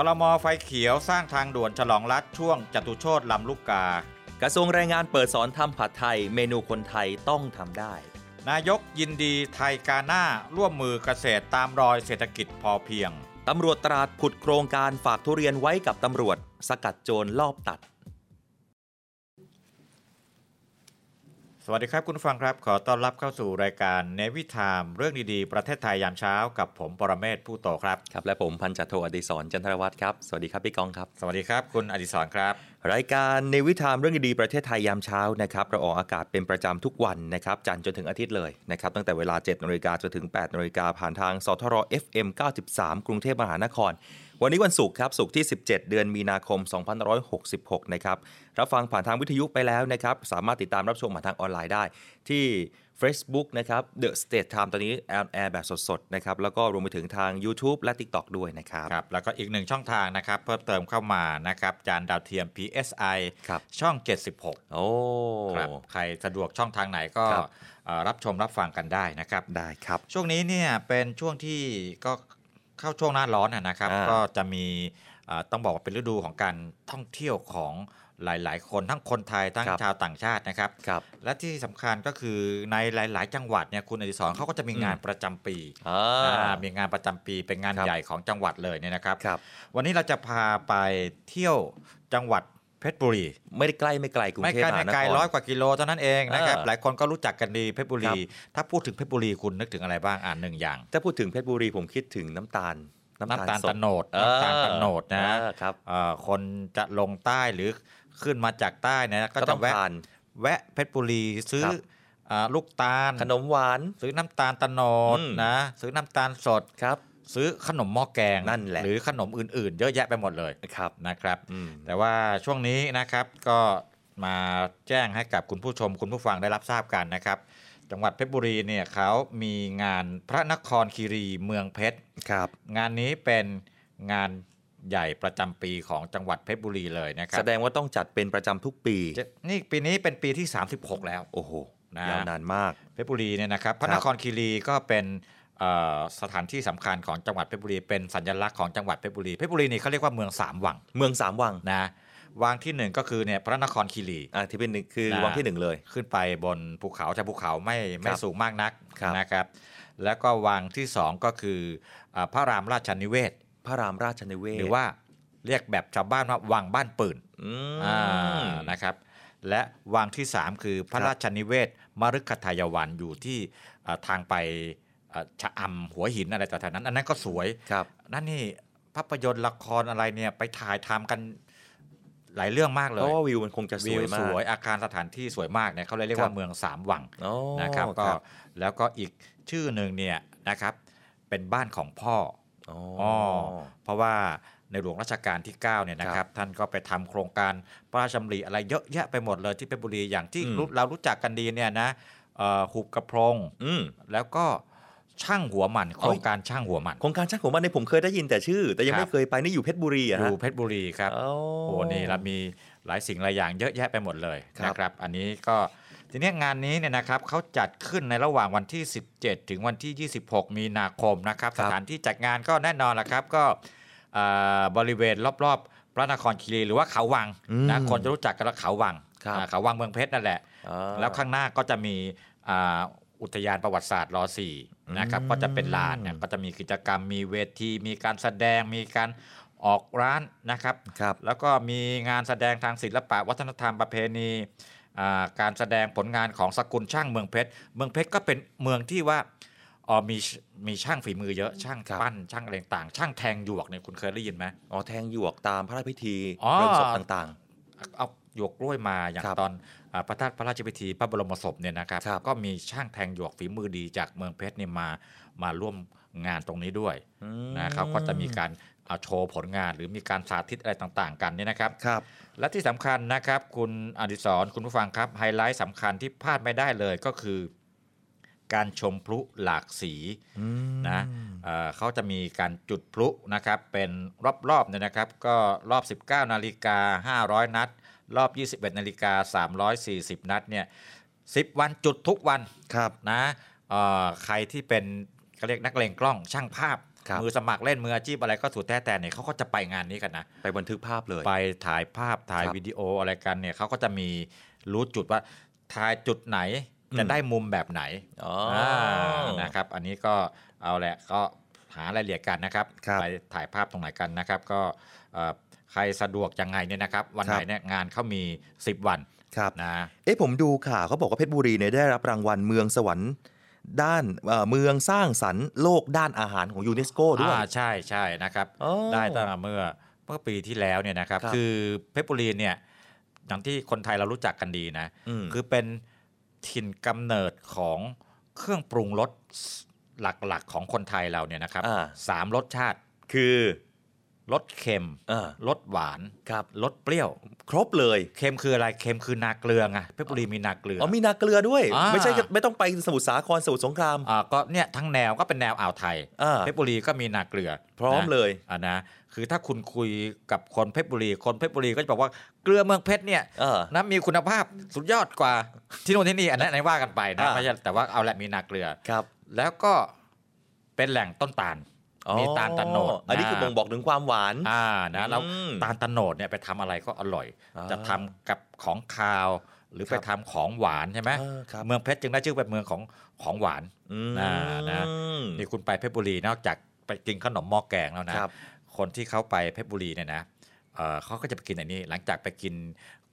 คอรมอไฟเขียวสร้างทางด่วนฉลองรัฐช่วงจตุโชตลำลูกกา กระทรวงแรงงานเปิดสอนทำผัดไทย เมนูคนไทยต้องทำได้ นายกยินดีไทยกาหน้าร่วมมือเกษตรตามรอยเศรษฐกิจพอเพียงตำรวจตราดผุดโครงการฝากทุเรียนไว้กับตำรวจ สกัดโจรลอบตัด สวัสดีครับคุณผู้ฟังครับ ขอต้อนรับเข้าสู่รายการเนวิทามเรื่องดีๆ ประเทศไทยยามเช้ากับผมปรเมศผู้โตครับ ครับและผมพันจัตโทอดิศรจันทรวัฒน์ครับ สวัสดีครับพี่กองครับ สวัสดีครับ คุณอดิศรครับ รายการ Navy Time เรื่องดีๆประเทศไทยยามเช้านะครับเราออกอากาศเป็นประจำทุกวันนะครับจันทร์จนถึงอาทิตย์เลยนะครับตั้งแต่เวลา7นาฬิกาจนถึง8นาฬิกาผ่านทางสทร FM 93 กรุงเทพมหานคร วันนี้วันศุกร์ครับศุกร์ที่ 17 เดือนมีนาคม 2566 นะครับ รับฟังผ่านทางวิทยุไปแล้วนะครับ สามารถติดตามรับชมผ่านทางออนไลน์ได้ ที่ Facebook นะครับ Navy Time ตอนนี้ on air แบบสดๆนะครับแล้วก็รวมไปถึงทาง YouTube และ TikTok ด้วยนะครับครับ แล้วก็อีกหนึ่งช่องทางนะครับ เพิ่มเติมเข้ามานะครับ จานดาวเทียม PSI ครับช่อง 76 โอ้ครับใครสะดวกช่องทางไหนก็ครับเอ่อรับชมรับฟังกันได้นะครับ ได้ครับ ช่วงนี้เนี่ยเป็นช่วงที่ก็ เข้าช่วงหน้าร้อนนะนะครับอ่าก็จะมีเอ่อต้องบอกว่าเป็นฤดูของการท่องเที่ยวของหลาย ๆ คนทั้งคนไทยทั้งครับชาวต่างชาตินะครับครับและที่สำคัญก็คือในหลาย ๆ จังหวัดเนี่ยคุณอดิศรเขาก็จะมีงานประจำปีอ่าอ่ามีงานประจำปีเป็นงานครับใหญ่ของจังหวัดเลยเนี่ยนะครับครับวันนี้เราจะพาไปเที่ยวจังหวัด เพชรบุรี ไม่ได้ใกล้ไม่ไกลกรุงไม่เทพไกลมหาไม่นไกลครร้อยกว่ากิโลเท่านั้นเองนะครับเออหลายคนก็รู้จักกันดีเพชรบุรีครับถ้าพูดถึงเพชรบุรีคุณนึกถึงอะไรบ้างอ่านหนึ่งอย่าง ถ้าพูดถึงเพชรบุรีผมคิดถึงน้ำตาลน้ำตาลสดตะโนดเออน้ำตาลตะโนดนะเออครับเอ่อคนจะลงใต้หรือขึ้นมาจากใต้นะก็ก็จะต้องแวะทานแวะเพชรบุรีซื้อครับอ่าลูกตาลขนมหวาน ซื้อน้ำตาลตะโนดอืมนะซื้อน้ำตาลสดครับ ซื้อขนมหม้อแกงนั่นแหละหรือขนมอื่นๆ เยอะแยะไปหมดเลยครับนะครับอืมแต่ว่าช่วงนี้นะครับก็มาแจ้งให้กับคุณผู้ชมคุณผู้ฟังได้รับทราบกันนะครับ จังหวัดเพชรบุรีเนี่ยเขามีงานพระนครคีรีเมืองเพชรครับงานนี้เป็นงานใหญ่ประจำปีของจังหวัดเพชรบุรีเลยนะครัแสดงว่าต้องจัดเป็นประจำทุกปีจะนี่ปีนี้เป็นปีที่ 36 แล้ว โอ้โหนะยาวนานมากเพชรบุรีเนี่ยนะครับ พระนครคีรีก็เป็นเอ่อ สถานที่สำคัญของจังหวัดเพชรบุรี เป็นสัญลักษณ์ของจังหวัดเพชรบุรีเพชรบุรีนี่เขาเรียกว่าเมืองสามวัง เมืองสามวังนะวังที่หนึ่งก็คือเนี่ยพระนครคีรีอ่าที่เป็นหนึ่งคือนะวังที่หนึ่งเลย ขึ้นไปบนภูเขาจะภูเขาไม่ไม่สูงมากนักครับนะครับ แล้วก็วังที่สองก็คืออ่าพระรามราชนิเวศ พระรามราชนิเวศหรือว่าเรียกแบบชาวบ้านว่าวังบ้านปืนอืมอ่านะครับ และวังที่สามคือพระครับราชนิเวศมฤคทายวันอยู่ที่อ่าทางไปอ่า ชะอำหัวหินอะไรต่างๆนั้น อันนั้นก็สวยครับนั่นนี่ภาพยนตร์ละครอะไรเนี่ยไปถ่ายทำกันหลายเรื่องมากเลเพยราะว่าวิวมันคงจะสวิววยมาสกวยอาคารสถานที่สวยมากเนี่ยเขาเลยเรียกครัว่าบเมืองสามวังโอ้นะครับก็ครับแล้วก็อีกชื่อหนึ่งเนี่ยนะครับ เป็นบ้านของพ่ออ๋ออ๋อเพราะว่าในหลวงรัชกาลที่9เนี่ยนะคครัรับบท่านก็ไปทำโครงการพระราชดำริอะไรเยอะแยะไปหมดเลยที่เพชรบุรีอย่างที่อืมรู้เรารู้จักกันดีเนี่ยนะเอ่อหุบกระพรงอืมแล้วก็ ช่างหัวหมันโครงการช่างหัวหมันโครงการช่างของมันในยผมเคยได้ยินแต่ชื่อ แต่ยังครับไม่เคยไปนี่อยู่เพชรบุรีอะอฮะยู่เพชรบุรีครับโอ้โอ้นี่เรามีหลายสิ่งหลายอย่างเยอะแยะไปหมดเลยครับนะครับ อันนี้ก็ทีนี้งานนี้เนี่ยนะครับเขาจัดขึ้นในระหว่างวันที่ 17 ถึงวันที่ 26 มีนาคมนะครับครัสบถานที่จัดงานก็แน่นอนละครับก็อ่าบริเวณรอบๆ พระนครคีรีหรือว่าเขาวังนะคนจะรู้จักกันว่าเขาวังครับอ่าเขาวังเมืองเพชรนั่นแหละอ่าแล้วข้างหน้าก็จะมี อ่าอุทยานประวัติศาสตร์รสี่นะครับอืมก็จะเป็นลานเนี่ยก็จะมีกิจกรรมมีเวทีมีการแสดงมีการออกร้านนะครับครับ แล้วก็มีงานแสดงทางศิลปะวัฒนธรรมประเพณีอ่าการแสดงผลงานของสกุลช่างเมืองเพชร เมืองเพชรก็เป็นเมืองที่ว่าอ๋อมีมีช่างฝีมือเยอะช่างครับปั้นช่างอะไรต่างๆช่างแทงหยวกเนี่ยคุณเคยได้ยินไหมอ๋อแทงหยวกตามพระราชพิธีอ๋อเรื่องศพต่างเอา หยวกกล้วยมาอย่างครับตอนอาพระธาตุพระราชพิธีพระบรมศพเนี่ยนะครับครับก็มีช่างแทงหยวกฝีมือดีจากเมืองเพชรเนี่ยมามาร่วมงานตรงนี้ด้วยๆอืมนะเขาก็จะมีการเอาโชว์ผลงานหรือมีการสาธิตอะไรต่างๆ กันเนี่ยนะครับครับและที่สำคัญนะครับคุณอดิศรคุณผู้ฟังครับไฮไลท์สำคัญที่พลาดไม่ได้เลยก็คือ การชมพลุหลากสีนะเอ่อเขาจะมีการจุดพลุนะครับเป็นรอบๆเนี่ยนะครับ ก็รอบ 19 นาฬิกา 500 นัด รอบ 21นาฬิกา340 นัดเนี่ย10 วันจุดทุกวันครับนะเอ่อใครที่เป็นเขาเรียกนักเลงกล้องช่างภาพครับมือสมัครเล่นมืออาชีพอะไรก็สุดแท้แต่เนี่ยเขาก็จะไปงานนี้กันนะ ไปบันทึกภาพเลย ไปถ่ายภาพถ่ายครับวิดีโออะไรกันเนี่ยเขาก็จะมีรู้จุดว่าถ่ายจุดไหนอืมจะได้มุมแบบไหนอ๋อานะครับ อันนี้ก็เอาแหละก็หารายละเอียดกันนะครับครับไปถ่ายภาพตรงไหนกันนะครับ ก็เอ่อ ใครสะดวกยังไงเนี่ยนะครับ วันครัไหบนเนี่ยงานเขามี 10 วันครับนะเอ๊ะผมดูข่าวเขาบอกว่าเพชรบุรีเนี่ยได้รับรางวัลเมืองสวรรค์ด้านเอ่อเมืองสร้างสรรค์โลกด้านอาหารของยูเนสโกด้วยอ่าใช่ใช่นะครับอ๋อได้ตั้งแต่เมื่อเมื่อปีที่แล้วเนี่ยนะครับครับ คือเพชรบุรีเนี่ยอย่างที่คนไทยเรารู้จักกันดีนะอืมคือเป็นถิ่นกำเนิดของเครื่องปรุงรสหลักๆของคนไทยเราเนี่ยนะครับอ่าสามรสชาติคือ รสเค็มอ่ารสหวานครับรสเปรี้ยว ครบเลยเค็มคืออะไรเค็มคือนาเกลือไงเพชรบุรีมีนาเกลืออ๋อมีนาเกลือด้วยอ่าไม่ใช่ไม่ต้องไปสมุทรสาครสมุทรสงครามอ่าก็เนี่ยทั้งแนวก็เป็นแนวอ่าวไทยอ่าเพชรบุรีก็มีนาเกลือ พร้อมนะเลยอ่านะคือถ้าคุณคุยกับคนเพชรบุรี คนเพชรบุรีก็จะบอกว่าเกลือเมืองเพชรเนี่ยเออนะมีคุณภาพสุดยอดกว่าที่โน่นที่นี่อันนั้นอันนั้นว่ากันไปนะอ่าไม่ใช่แต่ว่าเอาแหละมีนาเกลือครับ แล้วก็เป็นแหล่งต้นตาลอ๋อ มีตาลตะโนดอันนี้คือบ่งบอกถึงความหวานอ่านะแล้วอืมตาลตะโนดเนี่ยไปทำอะไรก็อร่อยอ่าจะทำกับของคาวหรือคไปรับทำของหวานใช่ไหมเออครับเมืองเพชรจึงได้ชื่อเป็นเมืองของของหวานอืมอ่านะนี่คุณไปเพชรบุรีนอกจากไปกินขนมหม้อแกงแล้วนะครับคนที่เขาไปเพชรบุรีเนี่ยนะเอ่อเขาก็จะไปกินอันนี้ หลังจากไปกิน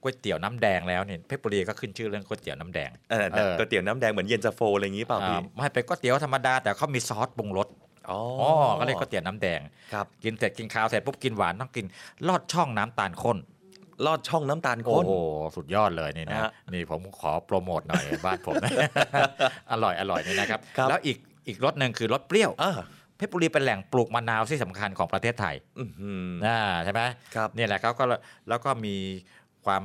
ก๋วยเตี๋ยวน้ำแดงแล้วเนี่ยเพชรบุรีก็ขึ้นชื่อเรื่องก๋วยเตี๋ยวน้ำแดงเออเออก๋วยเตี๋ยวน้ำแดงเหมือนเย็นตาโฟอะไรอย่างนี้เปล่าพี่อ่าไม่เป็นก๋วยเตี๋ยวธรรมดาแต่เขามีซอสปรุงรส อ๋ออ๋อก็เรียกก๋วยเตี๋ยวน้ำแดงครับกินเสร็จกินข้าวเสร็จปุ๊บกินหวานต้องกินลอดช่องน้ำตาลข้นลอดช่องน้ำตาลโอ้ข้นโหสุดยอดเลยนี่นะฮะนี่ผมขอโปรโมทหน่อยบ้านผมอร่อยอร่อยนี่นะครับครับแล้วอีกอีกรสหนึ่งคือรสเปรี้ยวอ่าเพชรบุรีเป็นแหล่งปลูกมะนาวที่สำคัญของประเทศไทยอื้อหือนะใช่ไหมครับเนี่ยแหละเขาก็แล้วก็มีความ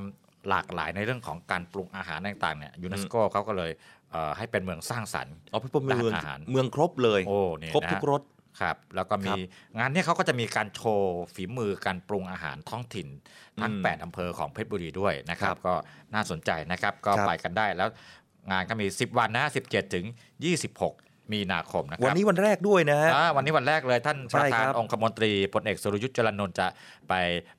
หลากหลายในเรื่องของการปรุงอาหารต่างๆเนี่ยยูเนสโกเขาก็เลยเอ่อ ให้เป็นเมืองสร้างสรรค์อ๋อเพชรบุรีเมืองด้านอาหารเมืองครบเลยโอ้นี่ครบนะทุกรสครับแล้วก็มีครับงานเนี้เขาก็จะมีการโชว์ฝีมือการปรุงอาหารท้องถิ่นทั้งอืม8อำเภอของเพชรบุรีด้วยนะครัครับบก็น่าสนใจนะครับก็ครับไปกันได้แล้วงานก็มี 10 วันนะ 17 ถึง 26 มีนาคมนะควันรับนี้วันแรกด้วยนะฮะอ่าวันนี้วันแรกเลยท่านใช่ประธานครับองคมนตรีพลเอกสุรยุทธ์จรันนนท์จะไป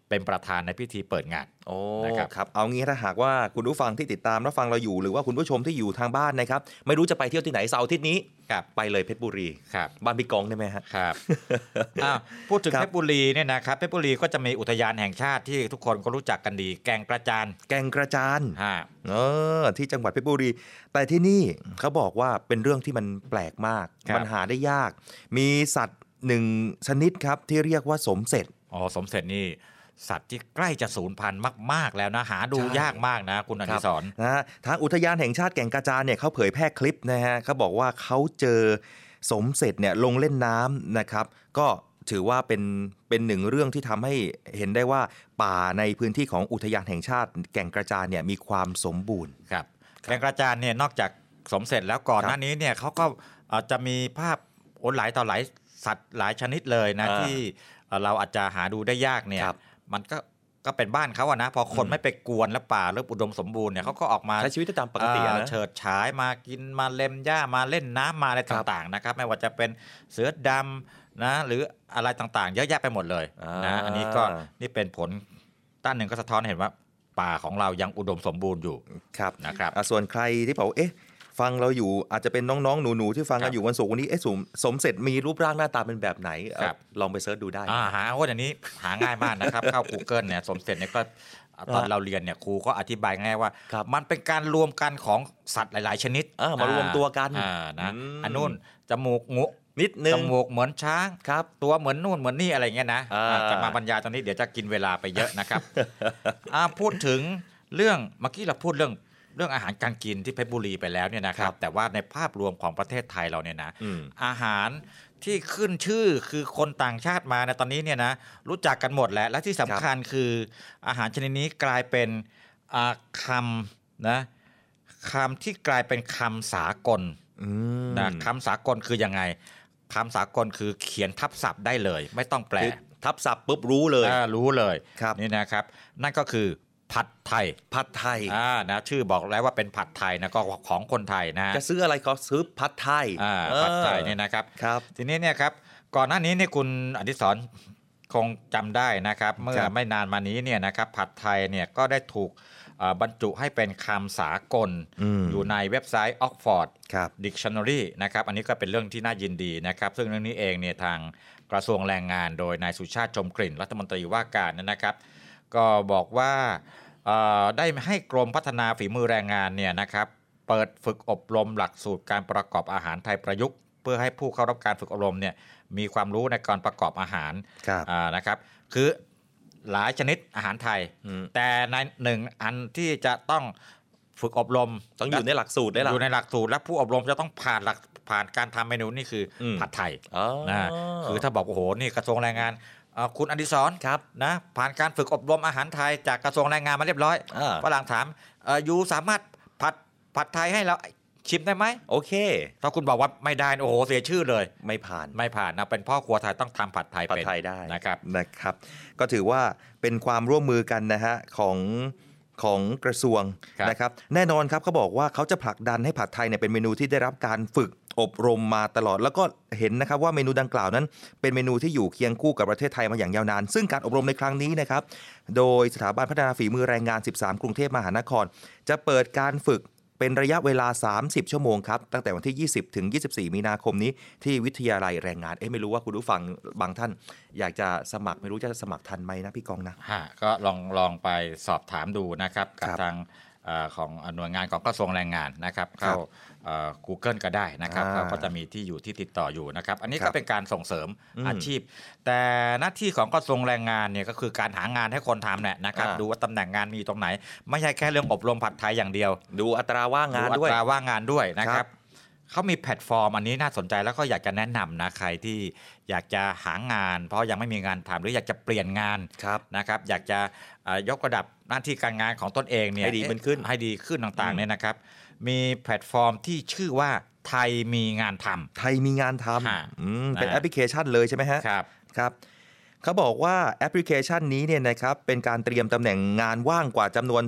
เป็นประธานในพิธีเปิดงานโอ้นะครับครับเอางี้ถ้าหากว่าคุณผู้ฟังที่ติดตามรับฟังเราอยู่หรือว่าคุณผู้ชมที่อยู่ทางบ้านนะครับ ไม่รู้จะไปเที่ยวที่ไหนเสาร์อาทิตย์นี้ ครับไปเลยเพชรบุรีครับบ้านพี่กองได้ไหมฮะครับอ้าวพูดถึงครับเพชรบุรีเนี่ยนะครับเพชรบุรีก็จะมีอุทยานแห่งชาติที่ทุกคนก็รู้จักกันดี แก่งกระจาน แกงกระจานฮะเออที่จังหวัดเพชรบุรี แต่ที่นี่เขาบอกว่าเป็นเรื่องที่มันแปลกมากครับมันหาได้ยาก มีสัตว์หนึ่งชนิดครับที่เรียกว่าสมเสร็จอ๋อสมเสร็จนี่ สัตว์ที่ใกล้จะสูญพันธุ์มาก ๆ แล้วนะหาดูใช่ยากมากนะ คุณอครันิบสรนะฮะทางอุทยานแห่งชาติแก่งกระจานเนี่ยเขาเผยแพร่คลิปนะฮะเขาบอกว่าเขาเจอสมเสร็จเนี่ยลงเล่นน้ำนะครับ ก็ถือว่าเป็นเป็นหนึ่งเรื่องที่ทำให้เห็นได้ว่าป่าในพื้นที่ของอุทยานแห่งชาติ แก่งกระจานเนี่ยมีความสมบูรณ์ครับแก่งกระจานเนี่ยนอกจากสมเสร็จแล้วก่อนครับหน้านี้เนี่ยเขาก็เอ่อจะมีภาพโอนหลายต่อหลายสัตว์หลายชนิดเลยนะอ่าที่เอ่อเราอาจจะหาดูได้ยากเนี่ยครับ มันก็ก็เป็นบ้านเขาอะนะ พอคนอืมไม่ไปกวนแล้วป่าเริ่มอุดมสมบูรณ์เนี่ยเขาก็ออกมาใช้ชีวิตได้ตามปกติอะเอ่อนะเฉิดฉายมากินมาเล็มหญ้ามาเล่นน้ำมาอะไรครับต่างๆนะครับ ไม่ว่าจะเป็นเสือดำนะหรืออะไรต่างๆ เยอะแยะไปหมดเลยอ่านนะอันนี้ก็นี่เป็นผลด้านหนึ่งก็สะท้อนให้เห็นว่าป่าของเรายังอุดมสมบูรณ์อยู่ครับนะครับอะส่วนใครที่บอกว่าเอ๊ะ ฟังเราอยู่อาจจะเป็นน้องๆ หนูๆ ที่ฟังครักับนอยู่วันศุกร์วันนี้เอ๊ะสมสมเสร็จมีรูปร่างหน้าตาเป็นแบบไหนเอ่อครับลองไปเสิร์ชดูได้อ่าหาว่าอย่างนี้หาง่ายมากนะครับ เข้า Google เนี่ยสมเสร็จเนี่ยก็ตอนอ่าเราเรียนเนี่ยครูก็อธิบายง่ายว่าครับมันเป็นการรวมกันของสัตว์หลาย ๆ ชนิดเออมารวมตัวกันอ่านะอืมอันนู้นจมูกงูนิดนึจงมูกเหมือนช้างครับตัวเหมือนนู่นเหมือนนี่อะไรเงี้ยนะอ่าอ่าจะมาบรรยายตอนนี้เดี๋ยวจะกินเวลาไปเยอะนะครับอ่าพูดถึงเรื่องเมื่อกี้เราพูดเรื่อง เรื่องอาหารการกินที่เพชรบุรีไปแล้วเนี่ยนะครับ แต่ว่าในภาพรวมของประเทศไทยเราเนี่ยนะอืมอาหารที่ขึ้นชื่อคือคนต่างชาติมาในตอนนี้เนี่ยนะรู้จักกันหมดแหละและที่สำคัญคืออาหารชนิดนี้กลายเป็นอ่าคำนะคำที่กลายเป็นคำสากลอืมนะคำสากลคือยังไงคำสากลคือเขียนทับศัพท์ได้เลย ไม่ต้องแปลคือทับศัพท์ปุ๊บรู้เลยอ่ารู้เลยครับนี่นะครับ นั่นก็คือ ผัดไทยผัดไทยอ่านะชื่อบอกแล้วว่าเป็นผัดไทยนะก็ของคนไทยนะจะซื้ออะไรก็ซื้อผัดไทยอ่าเออผัดไทยเนี่ยนะครับครับ ทีนี้เนี่ยครับก่อนหน้านี้เนี่ยคุณอดิศรคงจำได้นะครับ เมื่อครับไม่นานมานี้เนี่ยนะครับผัดไทยเนี่ยก็ได้ถูกเอ่อบรรจุให้เป็นคำสากลมอยู่ในเว็บไซต์ Oxford ครับ Dictionary นะครับอันนี้ก็เป็นเรื่องที่น่ายินดีนะครับ ซึ่งเรื่องนี้เองเนี่ยทางกระทรวงแรงงานโดยนายสุชาติชมกลิ่น รัฐมนตรีว่าการนะครับ ก็บอกว่าเอ่อ ได้ให้กรมพัฒนาฝีมือแรงงานเนี่ยนะครับเปิดฝึกอบรมหลักสูตรการประกอบอาหารไทยประยุกต์ เพื่อให้ผู้เข้ารับการฝึกอบรมเนี่ยมีความรู้ในการประกอบอาหารครับอ่านะครับ คือหลายชนิดอาหารไทยอืมแต่ในหนึ่งอันที่จะต้องฝึกอบรมต้องอยู่ในหลักสูตรได้หรออยู่ในหลักสูตร และผู้อบรมจะต้องผ่านหลักผ่านการทำเมนูนี่คืออมผัดไทยอ๋อนะคือถ้าบอกโอ้โหนี่กระทรวงแรงงานเอ่อ คุณอดิศรครับนะผ่านการฝึกอบรมอาหารไทยจากกระทรวงแรงงานมาเรียบร้อยอ่าฝรั่งถามเอ่อยูสามารถผัดผัดไทยให้เราชิมได้ไหมโอเค ถ้าคุณบอกว่าไม่ได้โอ้โหเสียชื่อเลย ไม่ผ่านไม่ผ่านนะเป็นพ่อครัวไทยต้องทำผัดไทยผัดเป็นไทยได้นะครับนะครับ ก็ถือว่าเป็นความร่วมมือกันนะฮะของของกระทรวงครับนะครับ แน่นอนครับเขาบอกว่าเขาจะผลักดันให้ผัดไทยเนี่ยเป็นเมนูที่ได้รับการฝึก อบรมมาตลอดแล้วก็เห็นนะครับว่าเมนูดังกล่าวนั้น เป็นเมนูที่อยู่เคียงคู่กับประเทศไทยมาอย่างยาวนาน ซึ่งการอบรมในครั้งนี้นะครับโดยสถาบันพัฒนาฝีมือแรงงาน 13 กรุงเทพมหานคร จะเปิดการฝึกเป็นระยะเวลา 30 ชั่วโมงครับ ตั้งแต่วันที่ 20 ถึง 24 มีนาคมนี้ ที่วิทยาลัยแรงงาน เอ๊ะไม่รู้ว่าคุณผู้ฟังบางท่าน อยากจะสมัครไม่รู้จะสมัครทันไหมนะพี่กองนะฮะก็ลองลองไปสอบถามดูนะครับ กับครับทางเอ่อของหน่วยงานของกระทรวงแรงงานนะครับ เข้าเอ่อ Google ก็ได้นะครับอ่าเขาก็จะมีที่อยู่ที่ติดต่ออยู่นะครับ อันนี้ครัก็บเป็นการส่งเสริมอืมอาชีพ แต่หน้าที่ของกระทรวงแรงงานเนี่ยก็คือการหางานให้คนทำเนี่ยนะครับอ่าดูว่าตำแหน่งงานมีตรงไหน ไม่ใช่แค่เรื่องอบรมผัดไทยอย่างเดียว ดูอัตราว่างงานด้วย ดูอัตราว่างงานด้วยนะครับครับเขามีแพลตฟอร์มอันนี้น่าสนใจแล้วก็อยากจะแนะนำนะใครที่อยากจะหางาน เพราะยังไม่มีงานทำหรืออยากจะเปลี่ยนงานครับนะครับ อยากจะเอ่อยกระดับหน้าที่การงานของตนเองเนี่ยให้ดีขึ้นให้ดีขึ้นต่างอืมๆเนี่ยนะครับ มีแพลตฟอร์มที่ชื่อว่าไทยมีงานทำ ไทยมีงานทำฮะ อืมเป็นแอปพลิเคชันเลยนะใช่ไหมฮะครับครับเขาบอกว่าแอปพลิเคชันนี้เนี่ยนะครับเป็นการเตรียมตำแหน่งงานว่างกว่าจำนวน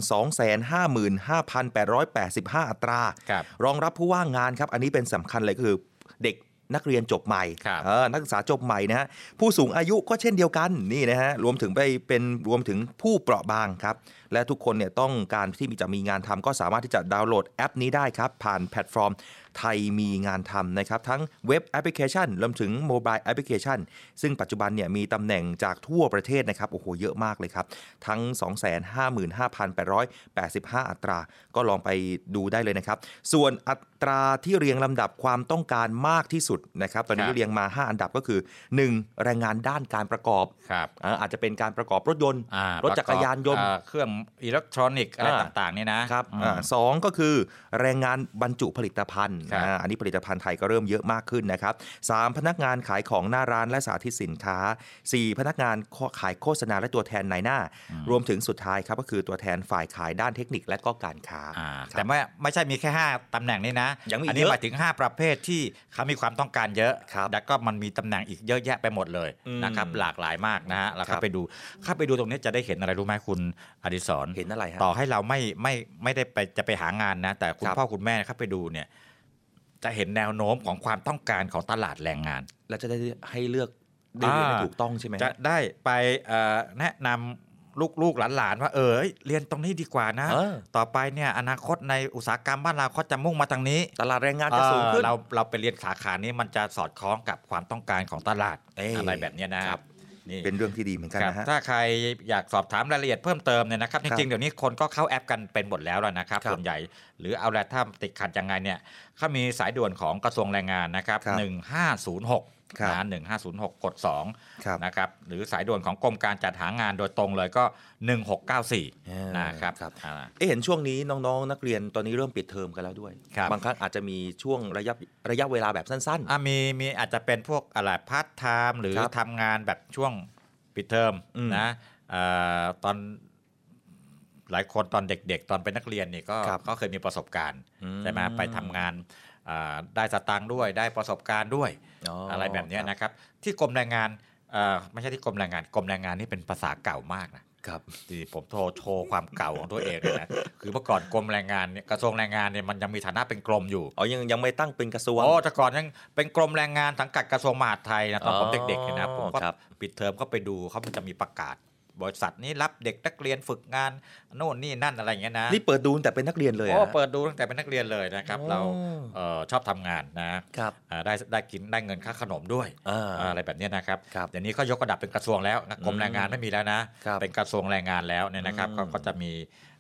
255,885 อัตราครับรองรับผู้ว่างงานครับ อันนี้เป็นสำคัญเลยก็คือเด็ก นักเรียนจบใหม่ครับเออนักศึกษาจบใหม่นะฮะผู้สูงอายุก็เช่นเดียวกันนี่นะฮะรวมถึงไปเป็นรวมถึงผู้เปราะบางครับ และทุกคนเนี่ยต้องการที่มีจะมีงานทำก็สามารถที่จะดาวน์โหลดแอปนี้ได้ครับ ผ่านแพลตฟอร์มไทยมีงานทำนะครับ ทั้งเว็บแอปพลิเคชันรวมถึง mobile แอปพลิเคชัน ซึ่งปัจจุบันเนี่ยมีตำแหน่งจากทั่วประเทศนะครับ โอ้โห เยอะมากเลยครับ ทั้ง 255,885 อัตรา ก็ลองไปดูได้เลยนะครับ ส่วนอั ตราที่เรียงลำดับความต้องการมากที่สุดนะครับ ตอนนี้ครับเรียงมา 5 อันดับก็คือ 1. แรงงานด้านการประกอบครับอ่าอาจจะเป็นการประกอบรถยนต์อ่ารถจักรยานยนต์ประกอบเอ่อเครื่องอิเล็กทรอนิกส์อะไรอ่าต่างๆเนี่ยนะครับอืมอ่าสองก็คือ แรงงานบรรจุผลิตภัณฑ์ครับอ่าอันนี้ผลิตภัณฑ์ไทยก็เริ่มเยอะมากขึ้นนะครับสามพนักงานขายของหน้าร้านและสาธิตสินค้า 4 พนักงานขายโฆษณาและตัวแทนนายหน้า รวมถึงสุดท้ายครับก็คือตัวแทนฝ่ายขายด้านเทคนิคและก็การค้าอ่าครับแต่ไม่ไม่ใช่มีแค่ 5 ตำแหน่งนี้นะยังมีอันี้เยอะหมายถึง 5 ประเภทที่เขามีความต้องการเยอะครับแล้วก็มันมีตำแหน่งอีกเยอะแยะไปหมดเลยอืมนะครับหลากหลายมากนะฮะแล้วครัเข้าบไปดูเข้าไปดูตรงนี้จะได้เห็นอะไรรู้ไหมคุณอดิศรเห็นอะไรฮะต่อให้เราไม่ไม่ไม่ได้ไปจะไปหางานนะ แต่คุณครับพ่อคุณแม่เข้าไปดูเนี่ยจะเห็นแนวโน้มของความต้องการของตลาดแรงงาน แล้วจะได้ให้เลือกได้เรียนให้อ่าถูกต้องใช่ไหมฮจะได้ไปเอ่อแนะนำ ลูกๆหลานๆว่าเออเอ้ยเรียนตรงนี้ดีกว่านะเออต่อไปเนี่ยอนาคตในอุตสาหกรรมบ้านเราเขาจะมุ่งมาทางนี้ ตลาดแรงงานจะสูงขึ้นเออเราเราไปเรียนสาขานี้มันจะสอดคล้องกับความต้องการของตลาดเอ้ยอะไรแบบเนี้ยนะครับนี่เป็นเรื่องที่ดีเหมือนกันครับนะฮะถ้าใครอยากสอบถามรายละเอียดเพิ่มเติมเนี่ยนะครับครับจริงๆ เดี๋ยวนี้คนก็เข้าแอปกันเป็นหมดแล้วแล้วนะครับครับ ส่วนใหญ่หรือเอาละถ้าติดขัดยังไงเนี่ยเขามีสายด่วนของกระทรวงแรงงานนะครับครับ1506ครับนะ1506กดครับ2นะครับหรือสายด่วนของกรมการจัดหางานโดยตรงเลยก็1694นะครับครับอ่าเอ๊ะเห็นช่วงนี้น้องๆ นักเรียนตอนนี้เริ่มปิดเทอมกันแล้วด้วยครับบางครั้งอาจจะมีช่วงระยะระยะเวลาแบบสั้นอะมีมีอาจจะเป็นพวกอะไรพาร์ทไทม์หรือครับทำงานแบบช่วงปิดเทอมอืมนะเอ่อตอน หลายคนตอนเด็กๆ ตอนเป็นนักเรียนนี่ก็ครับก็เคยมีประสบการณ์อืมใช่ไหมไปทำงานอ่าได้สตังค์ด้วยได้ประสบการณ์ด้วยๆอ๋อออะไรแบบเนี้ยนะครับ ที่กรมแรงงานเอ่อไม่ใช่ที่กรมแรงงานกรมแรงงานนี่เป็นภาษาเก่ามากนะครับที่ผมโทรโชว์ความเก่าของตัวเองเลยนะคือเมื่อก่อนกรมแรงงานเนี่ยกระทรวงแรงงานเนี่ยมันยังมีฐานะเป็นกรมอยู่อ๋อยังยังไม่ตั้งเป็นกระทรวงโอ้แต่ก่อนยังเป็นกรมแรงงานสังกัดกระทรวงมหาดไทยนะตอนผมอ๋อเด็กๆเนี่ยนะผมก็ครับปิดเทอมก็ไปดูเขามันจะมีประกาศ บริษัทนี้รับเด็กนักเรียนฝึกงานโน่นนี่นั่นอะไรอย่างเงี้ยนะนี่เปิดดูตั้งแต่เป็นนักเรียนเลยโอ้อะเปิดดูตั้งแต่เป็นนักเรียนเลยนะครับ เราโอ้เอ่อชอบทำงานนะครับอ่าได้ได้กินได้เงินค่าขนมด้วยอ่าอะไรแบบเนี้ยนะครับครับเดี๋ยวนี้ก็ยกระดับเป็นกระทรวงแล้วนะกรมอืมแรงงานไม่มีแล้วนะครับเป็นกระทรวงแรงงานแล้วเนี่ยนะครับอืมก็ก็จะมี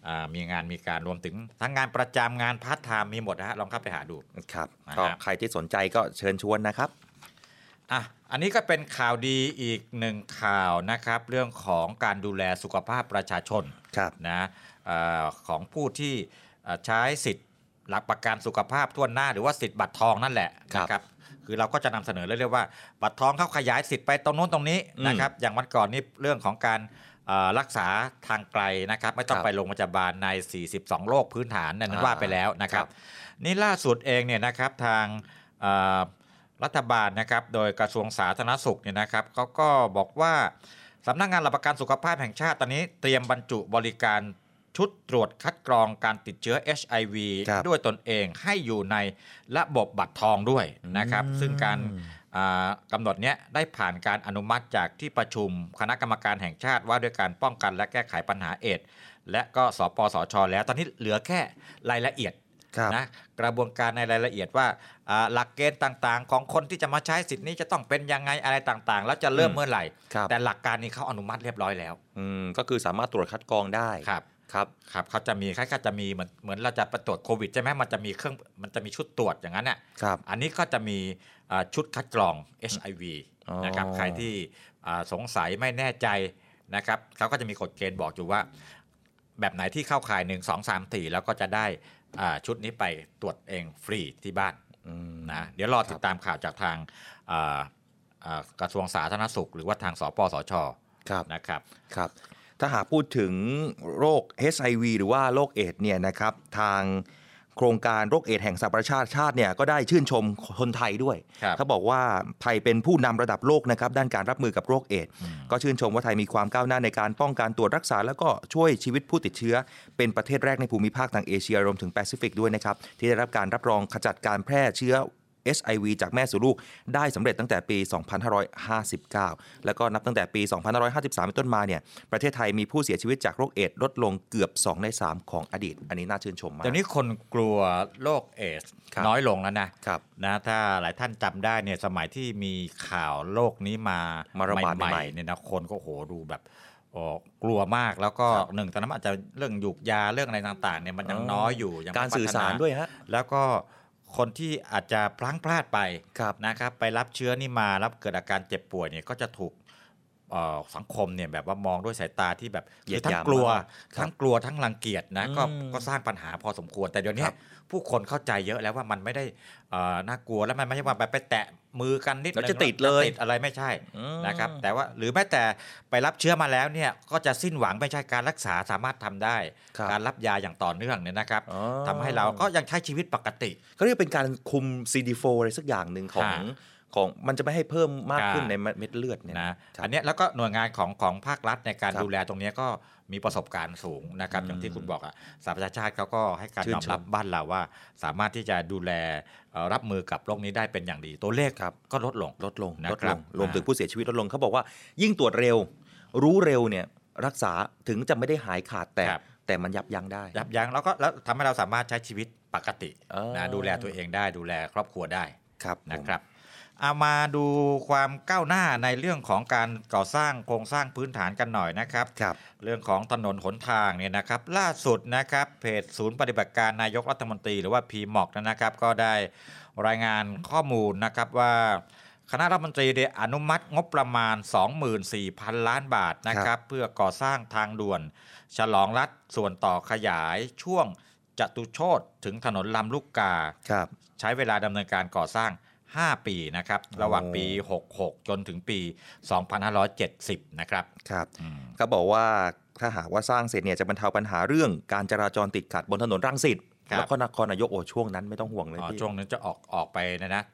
อ่ามีงานมีการรวมถึงทั้งงานประจำงานพาร์ทไทม์มีหมดนะฮะลองเข้าไปหาดูครับนะฮะก็ใครที่สนใจก็เชิญชวนนะครับ อะอันนี้ก็เป็นข่าวดีอีกหนึ่งข่าวนะครับ เรื่องของการดูแลสุขภาพประชาชนครับนะเออของผู้ที่เอ่อใช้สิทธิ์หลักประกันสุขภาพทั่วหน้า หรือว่าสิทธิ์บัตรทองนั่นแหละครับนะครับคือเราก็จะนำเสนอเรื่อยๆว่า บัตรทองเขาขยายสิทธิ์ไปตรงโน้นตรงนี้อืมนะครับอย่างวันก่อนนี้เรื่องของการเอ่อรักษาทางไกลนะครับ ไม่ต้องครับไปโรงพยาบาลใน 42 โรคพื้นฐานนั่นอ่าว่าไปแล้วนะครับ นี่ล่าสุดเองเนี่ยนะครับทางเอ่อ รัฐบาลนะครับ โดยกระทรวงสาธารณสุขเนี่ยนะครับเขาก็บอกว่าสำนักงานหลักประกันสุขภาพแห่งชาติตอนนี้เตรียมบรรจุบริการชุดตรวจคัดกรองการติดเชื้อ HIV ครับด้วยตนเองให้อยู่ในระบบบัตรทองด้วยนะครับอืมซึ่งการอ่ากำหนดเนี้ยได้ผ่านการอนุมัติจากที่ประชุมคณะกรรมการแห่งชาติว่าด้วยการป้องกันและแก้ไขปัญหาเอดส์และก็สปสชแล้วตอนนี้เหลือแค่รายละเอียดครับ นะกระบวนการในรายละเอียดว่าอ่าหลักเกณฑ์ต่างๆ ของคนที่จะมาใช้สิทธิ์นี้จะต้องเป็นยังไงอะไรต่างๆ แล้วจะเริ่มอืมเมื่อไหร่ครับแต่หลักการนี้เขาอนุมัติเรียบร้อยแล้วอืมก็คือสามารถตรวจคัดกรองได้ครับครับครับเขาจะมีคล้ายๆจะมีเหมือนเหมือนเราจะไปตรวจโควิดใช่ไหมมันจะมีเครื่องมันจะมีชุดตรวจอย่างนั้นน่ะครับอันนี้ก็จะมีอ่าชุดคัดกรอง HIV อ๋อนะครับใครที่อ่าสงสัยไม่แน่ใจนะครับเขาก็จะมีกฎเกณฑ์บอกอยู่ว่า แบบไหนที่เข้าข่าย 1 2 3 4 แล้วก็จะได้อ่า ชุดนี้ไปตรวจเองฟรีที่บ้านอืมนะเดี๋ยวรอติดตามข่าวจากทางอ่าอ่ากระทรวงสาธารณสุข หรือว่าทางสปสชครับนะครับครับ ถ้าหากพูดถึงโรค HIV หรือว่าโรคเอดส์เนี่ยนะครับทาง โครงการโรคเอดส์แห่งสหประชาชาติเนี่ยก็ได้ชื่นชมคนไทยด้วยครับเขาบอกว่าไทยเป็นผู้นำระดับโลกนะครับด้านการรับมือกับโรคเอดส์ก็ชื่นชมว่าไทยมีความก้าวหน้าในการป้องกันตรวจรักษา แล้วก็ช่วยชีวิตผู้ติดเชื้อ เป็นประเทศแรกในภูมิภาคทางเอเชียรวมถึงแปซิฟิกด้วยนะครับที่ได้รับการรับรองขจัดการแพร่เชื้อ HIV จากแม่สู่ลูกได้สำเร็จตั้งแต่ปี 2559 แล้วก็นับตั้งแต่ปี 2553 เป็นต้นมาเนี่ยประเทศไทยมีผู้เสียชีวิตจากโรคเอดส์ลดลงเกือบ 2 ใน 3 ของอดีต อันนี้น่าชื่นชมมากเดี๋ยวนี้คนกลัวโรคเอดส์ครับน้อยลงแล้วนะครับนะถ้าหลายท่านจำได้เนี่ยสมัยที่มีข่าวโรคนี้มามาระบาดใหม่ใหม่ๆเนี่ยนะคนก็โหดูแบบโอ้กลัวมากแล้วก็ครับหนึ่งตอนนั้นอาจจะเรื่องหยุกยาเรื่องอะไรต่างๆเนี่ยมันยังอ๋อน้อยอยู่ยังไม่การสื่อพัฒนสารด้วยฮะแล้วก็ คนที่อาจจะพลั้งพลาดไปครับนะครับ ไปรับเชื้อนี่มาแล้วเกิดอาการเจ็บป่วยเนี่ยก็จะถูกเอ่อสังคมเนี่ยแบบว่ามองด้วยสายตาที่แบบเหยียดคือทั้หงยามกลัวมากครับทั้งกลัวทั้งรังเกียจนะก็อืมก็สร้างปัญหาพอสมควรแต่เดี๋ยวนี้ครับผู้คนเข้าใจเยอะแล้วว่ามันไม่ได้เอ่อน่ากลัวแล้วมันไม่ใช่ว่าไปไปแตะ มือกันนิดแล้วจะนึงติดเลยติดอะไรไม่ใช่อืมนะครับ แต่ว่าหรือแม้แต่ไปรับเชื้อมาแล้วเนี่ยก็จะสิ้นหวังไม่ใช่การรักษาสามารถทำได้ครับการรับยาอย่างต่อเนื่องเนี่ยนะครับอ๋อทำให้เราก็ยังใช้ชีวิตปกติเขาเรียกเป็นการคุม CD4 อะไรสักอย่างหนึ่งของฮะของมันจะไม่ให้เพิ่มมากอ่าขึ้นในเม็ดเลือดเนี่ยนะครับอันเนี้ยแล้วก็หน่วยงานของของภาครัฐในการครับดูแลตรงเนี้ยก็ มีประสบการณ์สูงนะครับอืมอย่างที่คุณบอกอะสหประชาชาติเขาก็ให้การชื่ยนอมชมรับบ้านเราว่า สามารถที่จะดูแลเอ่อรับมือกับโรคนี้ได้เป็นอย่างดี ตัวเลขครับก็ลดลงลดลงนะลดครัลบงรวมถึงอ่าผู้เสียชีวิตลดลงเขาบอกว่า ยิ่งตรวจเร็ว รู้เร็วเนี่ยรักษาถึงจะไม่ได้หายขาดแต่ครับแต่มันยับยั้งได้ ยับยั้งแล้วก็แล้วทำให้เราสามารถใช้ชีวิตปกติอ๋อนะดูแลตัวเองได้ดูแลครอบครัวได้ครับนะครับ เอามาดูความก้าวหน้าในเรื่องของการก่อสร้างโครงสร้างพื้นฐานกันหน่อยนะครับครับเรื่องของถนนหนทางเนี่ยนะครับ ล่าสุดนะครับเพจศูนย์ปฏิบัติการนายกรัฐมนตรีหรือว่า PMOC นะครับ ก็ได้รายงานข้อมูลนะครับว่าคณะรัฐมนตรีได้อนุมัติงบประมาณ 24,000 ล้านบาทนะครับ เพื่อก่อสร้างทางด่วน ฉลองรัฐส่วนต่อขยายช่วงจตุโชตถึงถนนลำลูกกาครับใช้เวลาดำเนินการก่อสร้าง 5 ปีนะครับ ระหว่างปี 66 จนถึงปี 2570 นะครับครับอืมเขาบอกว่าถ้าหากว่าสร้างเสร็จเนี่ยจะบรรเทาปัญหาเรื่องการจราจรติดขัดบนถนนรังสิตครับแล้วก็นครนายกโอ้ช่วงนั้นไม่ต้องห่วงเลยอ๋อพี่ช่วงนั้นจะออกออกไปนะนะ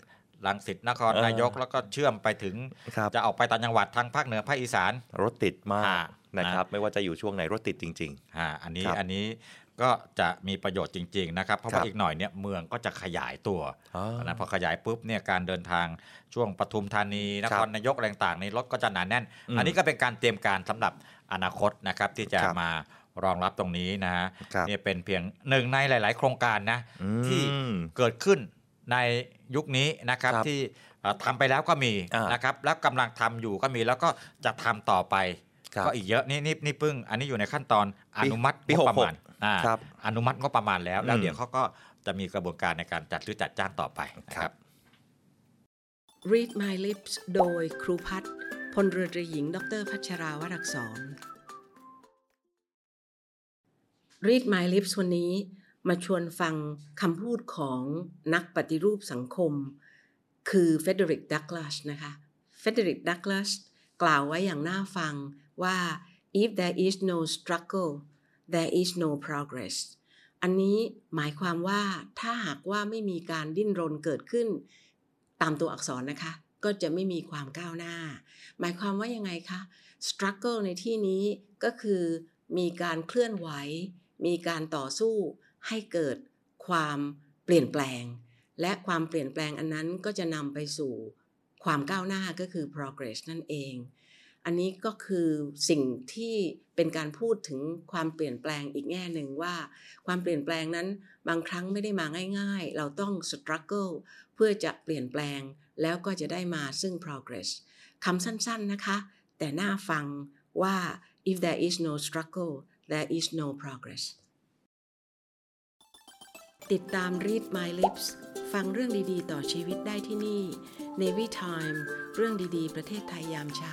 ลังสิตนครเออนายกแล้วก็เชื่อมไปถึงครับจะออกไปต่างจังหวัดทางภาคเหนือภาคอีสานรถติดมากอ่านะครับ ไม่ว่าจะอยู่ช่วงไหนรถติดจริงอ่าอันนี้ครับอันนี้ ก็จะมีประโยชน์จริงๆนะครับ เพราะครัว่าบอีกหน่อยเนี่ยเมืองก็จะขยายตัวอ๋อนะพอขยายปุ๊บเนี่ยการเดินทางช่วงปทุมธานีนครัคบรนายกอะไรต่างๆในรถก็จะหนาแน่นอืมอันนี้ก็เป็นการเตรียมการสำหรับอนาคตนะครับที่จะครับมารองรับตรงนี้นะฮะครับเนี่ยเป็นเพียงหนึ่งในหลาย ๆ โครงการนะอืมที่เกิดขึ้นในยุคนี้นะครับครับที่เอ่อทำไปแล้วก็มีอ่านนะครับแล้วกำลังทำอยู่ก็มีแล้วก็จะทำต่อไปครับ ก็อีกเยอะนี่นี่นี่เพิ่ง อันนี้อยู่ในขั้นตอนอปีนุมัติปีงบประมาณ66อ่าครับอนุมัติงบประมาณแล้ว แล้วอืมเดี๋ยวเขาก็จะมีกระบวนการในการจัดซื้อจัดจ้างต่อไปนะคครัรับบ Read My Lips โดยครูพัฒน์พลเรือตรีหญิง ดรพัชราวรักษร Read My Lips วันนี้มาชวนฟังคำพูดของนักปฏิรูปสังคม คือเฟเดริกดักล s สนะคะเฟเดริกดักล s สกล่าวไว้อย่างน่าฟัง ว่า if there is no struggle there is no progress อันนี้หมายความว่าถ้าหากว่าไม่มีการดิ้นรนเกิดขึ้น ตามตัวอักษรนะคะ ก็จะไม่มีความก้าวหน้า หมายความว่ายังไงคะ struggle ในที่นี้ก็คือมีการเคลื่อนไหว มีการต่อสู้ให้เกิดความเปลี่ยนแปลง และความเปลี่ยนแปลงอันนั้นก็จะนำไปสู่ความก้าวหน้าก็คือ progress นั่นเอง อันนี้ก็คือสิ่งที่เป็นการพูดถึงความเปลี่ยนแปลงอีกแง่หนึ่งว่า ความเปลี่ยนแปลงนั้นบางครั้งไม่ได้มาง่ายๆ เราต้อง struggle เพื่อจะเปลี่ยนแปลงแล้วก็จะได้มาซึ่ง progress คำสั้นๆนะคะ แต่น่าฟังว่า if there is no struggle there is no progress ติดตาม Read My Lips ฟังเรื่องดีๆ ต่อชีวิตได้ที่นี่ Navy Time เรื่องดีๆ ประเทศไทยยามเช้า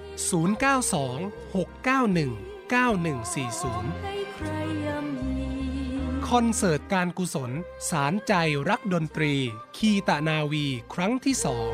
092 691 9140 คอนเสิร์ตการกุศล สารใจรักดนตรี คีตะนาวีครั้งที่สอง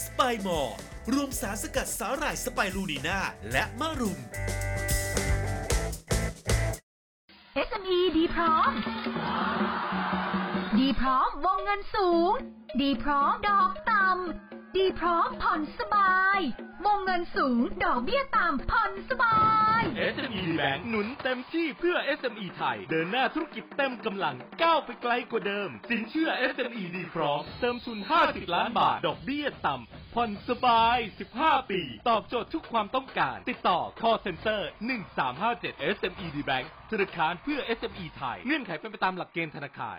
สไปมอร์รวมสารสกัดสาหร่ายสไปรูนีนาและมะรุม SME ดีพร้อม ดีพร้อมวงเงินสูง ดีพร้อมดอกต่ำ ดีพร้อมผ่อนสบายวงเงินสูง ดอกเบี้ยต่ำผ่อนสบาย SME Bank หนุนเต็มที่เพื่อ SME ไทย เดินหน้าธุรกิจเต็มกำลังก้าวไปไกลกว่าเดิม สินเชื่อ SME ดีพร้อม เติมทุน 50 ล้านบาท ดอกเบี้ยต่ำผ่อนสบาย 15 ปี ตอบโจทย์ทุกความต้องการ ติดต่อ call center 1357 SME D Bank ธนาคารเพื่อ SME ไทย เงื่อนไขเป็นไปตามหลักเกณฑ์ธนาคาร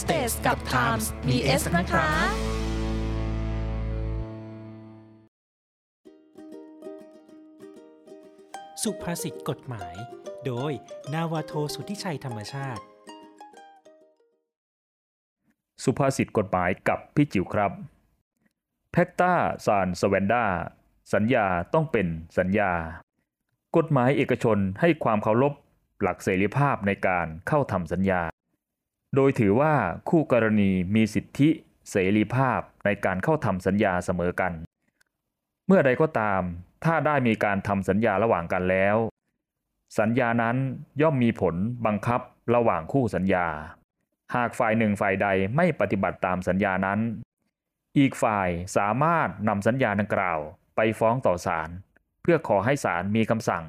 Stage กับ Times มี S นะคะ สุภาษิตกฎหมาย โดย นาวาโทสุทธิชัยธรรมชาติ สุภาษิตกฎหมายกับพี่จิ๋วครับ แพคตาซานสแวนดาสัญญาต้องเป็นสัญญา กฎหมายเอกชนให้ความเคารพหลักเสรีภาพในการเข้าทำสัญญา โดยถือว่าคู่กรณีมีสิทธิเสรีภาพในการเข้าทำสัญญาเสมอกัน เมื่อใดก็ตาม ถ้าได้มีการทำสัญญาระหว่างกันแล้ว สัญญานั้นย่อมมีผลบังคับระหว่างคู่สัญญา หากฝ่ายหนึ่งฝ่ายใดไม่ปฏิบัติตามสัญญานั้น อีกฝ่ายสามารถนำสัญญาดังกล่าวไปฟ้องต่อศาลเพื่อขอให้ศาลมีคำสั่ง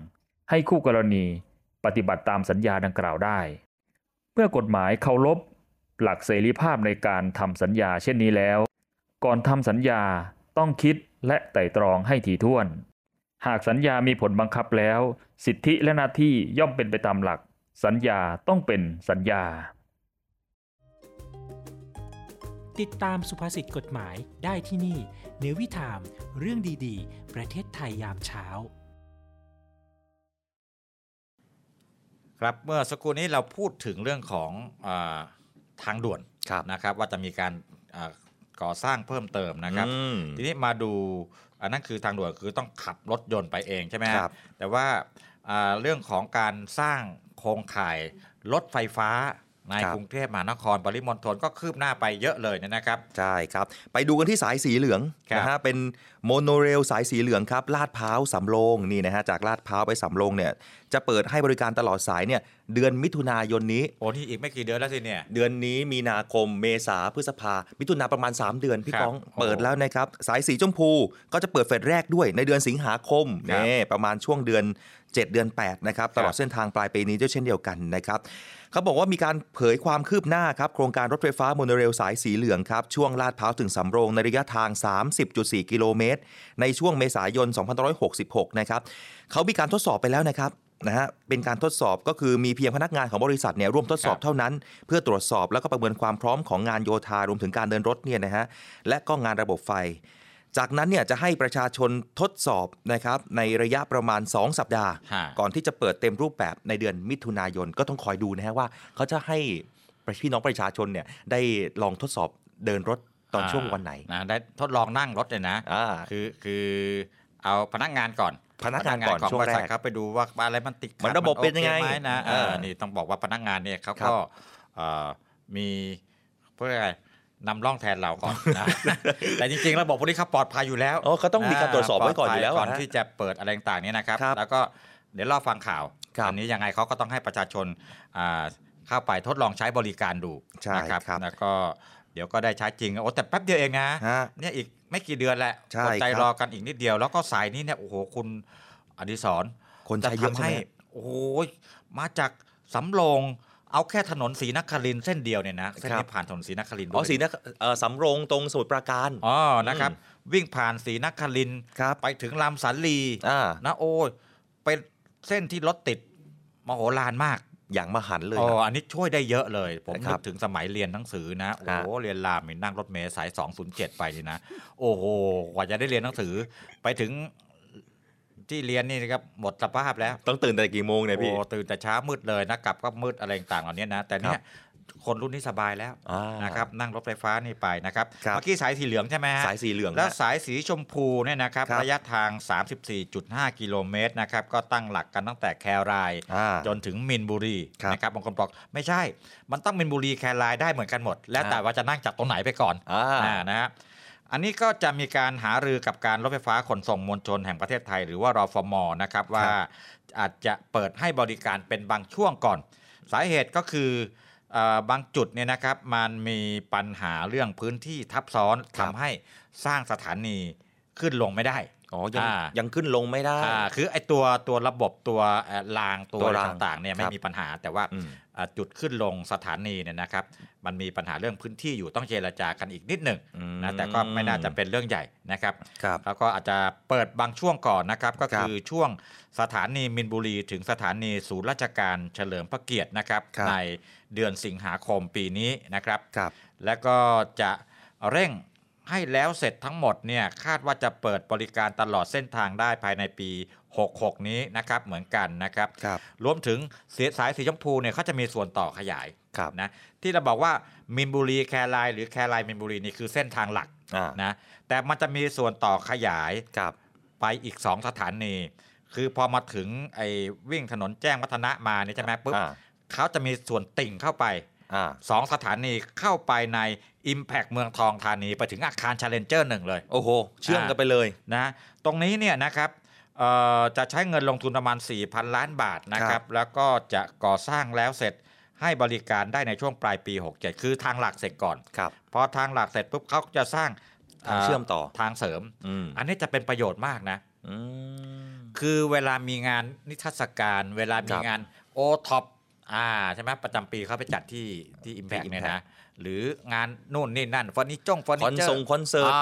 ให้คู่กรณีปฏิบัติตามสัญญาดังกล่าวได้ เมื่อกฎหมายเคารพหลักเสรีภาพในการทำสัญญาเช่นนี้แล้ว ก่อนทำสัญญาต้องคิดและไตร่ตรองให้ถี่ถ้วน หากสัญญามีผลบังคับแล้ว สิทธิและหน้าที่ย่อมเป็นไปตามหลัก สัญญาต้องเป็นสัญญา ติดตามสุภาษิตกฎหมายได้ที่นี่ เนวิทาม เรื่องดีๆ ประเทศไทยยามเช้า ครับเมื่อสักครู่นี้เราพูดถึงเรื่องของอาทางด่วนนะครับว่าจะมีการอ่าก่อสร้างเพิ่มเติมนะครับอืมทีนี้มาดูอันนั้นคือทางด่วนคือต้องขับรถยนต์ไปเองใช่ไหมฮะครับแต่ว่าอ่าเรื่องของการสร้างโครงข่ายรถไฟฟ้า ในครับกรุงเทพมหานครปริมณฑลก็คืบหน้าไปเยอะเลยนะครับ ใช่ครับ ไปดูกันที่สายสีเหลืองครับนะฮะเป็นโมโนเรลสายสีเหลืองครับลาดพร้าวสำโรงนี่นะฮะจากลาดพร้าวไปสำโรงเนี่ยจะเปิดให้บริการตลอดสายเนี่ยเดือนมิถุนายนนี้โอ้นี่อีกไม่กี่เดือนแล้วสิเนี่ยเดือนนี้มีนาคมเมษาพฤษภา มิถุนาประมาณ 3 เดือนพี่ครับก้องโอ้เปิดแล้วนะครับสายสีชมพูก็จะเปิดเฟสแรกด้วยในเดือนสิงหาคมครับนี่ประมาณช่วงเดือน 7 เดือน 8 นะครับ ตลอดเส้นทางปลายปีนี้ด้วยเช่นเดียวกันนะครับเขาบอกว่ามีการเผยความคืบหน้าครับ โครงการรถไฟฟ้าโมโนเรลสายสีเหลืองครับ ช่วงลาดพร้าวถึงสำโรงในระยะทาง 30.4 กิโลเมตร ในช่วงเมษายน 2566 นะครับเขามีการทดสอบไปแล้วนะครับนะฮะเป็นการทดสอบก็คือมีเพียงพนักงานของบริษัทเนี่ยร่วมทดสอบเท่านั้น เพื่อตรวจสอบแล้วก็ประเมินความพร้อมของงานโยธารวมถึงการเดินรถเนี่ยนะฮะและก็งานระบบไฟ จากนั้นเนี่ยจะให้ประชาชนทดสอบนะครับในระยะประมาณ 2 สัปดาห์ ฮะ ก่อนที่จะเปิดเต็มรูปแบบในเดือนมิถุนายนก็ต้องคอยดูนะฮะว่า เขาจะให้พี่น้องประชาชนเนี่ยได้ลองทดสอบเดินรถตอนช่วงวันไหนนะได้ทดลองนั่งรถเลยนะคือคือเอาพนักงานก่อนพนักงานก่อนของช่วงบริษัทแรกเขาไปดูว่าอะไรมันติดขัดมันระบบเป็นยังไงโอคหมนะเออเออนี่ต้องบอกว่าพนักงานเนี่ยเขาครับก็เอ่อมีเพื่ออะไร นำร่องแทนเราก่อนนะแต่จริงๆระบบพวกนี้เขาปลอดภัยอยู่แล้วอ๋อเขาต้องมีการตรวจสอบไว้ก่อนอยู่แล้วปลดภัก่อนอะฮะที่จะเปิดอะไรต่างๆเนี่ยนะครับครับ แล้วก็เดี๋ยวรอฟังข่าวครับอันนี้ยังไงเขาก็ต้องให้ประชาชนอ่าเข้าไปทดลองใช้บริการดูใช่นะครับครับแล้วก็เดี๋ยวก็ได้ใช้จริงโอ้แต่แป๊บเดียวเองนะฮะเนี่ยอีกไม่กี่เดือนแหละใช่อดใจครับรอกันอีกนิดเดียว แล้วก็สายนี้เนี่ยโอ้โหคุณอดิศรคนใช้เยอะจใช่ไหมโอ้โหมาจากสำโรง เอาแค่ถนนศรีนครินทร์เส้นเดียวเนี่ยนะเส้นครันี้บผ่านถนนศรีนครินทร์อ๋อด้วยสีนะเอ่อสำโรงตรงสมุทรปราการอ๋อนะครับ วิ่งผ่านศรีนครินทร์ครับไปถึงลำสันลีอ่านะโอ้ยเป็นเส้นที่รถติดมโหฬารมากอย่างมหันต์เลยอ๋คอรับอันนี้ช่วยได้เยอะเลย ผมครันึบกถึงสมัยเรียนหนังสือนะ โอ้โห เรียนรามนี่นั่งรถเมล์สาย 207 ไปนี่นะ โอ้โห กว่าจะได้เรียนหนังสือ ไปถึง ที่เรียนนี่นะครับหมดสภาพแล้ว ต้องตื่นแต่กี่โมงเนี่ยพี่โอ้ตื่นแต่เช้ามืดเลยนะกลับก็มืดอะไรต่างๆเหล่านี้นะ แต่เนี่ยคนรุ่นนี้สบายแล้วอ่านะครับนั่งรถไฟฟ้านี่ไปนะครับครับเมื่อกี้สายสีเหลืองใช่ไหมฮะสายสีเหลืองแล้วฮะสายสีชมพูเนี่ยนะครับครับระยะทาง 34.5 กิโลเมตรนะครับก็ตั้งหลักกันตั้งแต่แครายอ่าจนถึงมินบุรีครับนะครับบางคนบอกไม่ใช่ มันต้องมินบุรีแครายได้เหมือนกันหมด แล้วแต่ว่าจะนั่งจากตรงไหนไปก่อนอ่าอ่านะฮะ อันนี้ก็จะมีการหารือกับการรถไฟฟ้าขนส่งมวลชนแห่งประเทศไทย หรือว่ารฟมนะครับว่าอาจจะเปิดให้บริการเป็นบางช่วงก่อน สาเหตุก็คือเอ่อบางจุดเนี่ยนะครับมันมีปัญหาเรื่องพื้นที่ทับซ้อนครัทำบให้สร้างสถานีขึ้นลงไม่ได้อ๋อยังอ่ายังขึ้นลงไม่ได้อ่าคือไอตัวตัวระบบตัวเอ่อรางตัวตัวอะไรรางต่างๆเนี่ยไม่ครับมีปัญหาแต่ว่าอืมอ่า จุดขึ้นลงสถานีเนี่ยนะครับ มันมีปัญหาเรื่องพื้นที่อยู่ต้องเจรจากันอีกนิดหนึ่งนะแต่ก็ไม่น่าจะเป็นเรื่องใหญ่นะครับครับแล้วก็อาจจะเปิดบางช่วงก่อนนะครับ ก็ครับคือช่วงสถานีมินบุรี ถึงสถานีศูนย์ราชการเฉลิมพระเกียรตินะครับครับในเดือนสิงหาคมปีนี้นะครับครับแล้วก็จะเร่ง ให้แล้วเสร็จทั้งหมดเนี่ยคาดว่าจะเปิดบริการตลอดเส้นทางได้ภายในปี 66 นี้นะครับเหมือนกันนะครับครับรวมถึงเสียสายสีชมพูเนี่ยเขาจะมีส่วนต่อขยายครับนะที่เราบอกว่ามินบุรีแครายหรือแครายมินบุรีนี่คือเส้นทางหลักอ่านะแต่มันจะมีส่วนต่อขยายครับไปอีก 2 สถานี คือพอมาถึงไอ้วิ่งถนนแจ้งวัฒนะมาเนี่ยใช่ไหมปุ๊บอ่าเขาจะมีส่วนติ่งเข้าไปอ่าสองสถานีเข้าไปใน Impact เมืองทองธานีไปถึงอาคาร Challenger หนึ่งเลย โอ้โห เชื่อมกันไปเลยนะตรงนี้เนี่ยนะครับเอ่อจะใช้เงินลงทุนประมาณ 4,000 ล้านบาทนะคครัรับบแล้วก็จะก่อสร้างแล้วเสร็จให้บริการได้ในช่วงปลายปี 67 คือทางหลักเสร็จก่อนครับพอทางหลักเสร็จปุ๊บเขาจะสร้างทางเชื่อมต่อทางเสริมอืมอันนี้จะเป็นประโยชน์มากนะอืมคือเวลามีงานนิทรรศการ เวลามีครับงานโอท็อปอ่าใช่ไหมประจำปีเขาไปจัดที่ที่ Impact ที่เนี่ย Impact นะ หรืองานนู่นนี่นั่นเฟอร์นิจงเฟอร์นิคอนเจอร์ทรงคอนเสิร์ต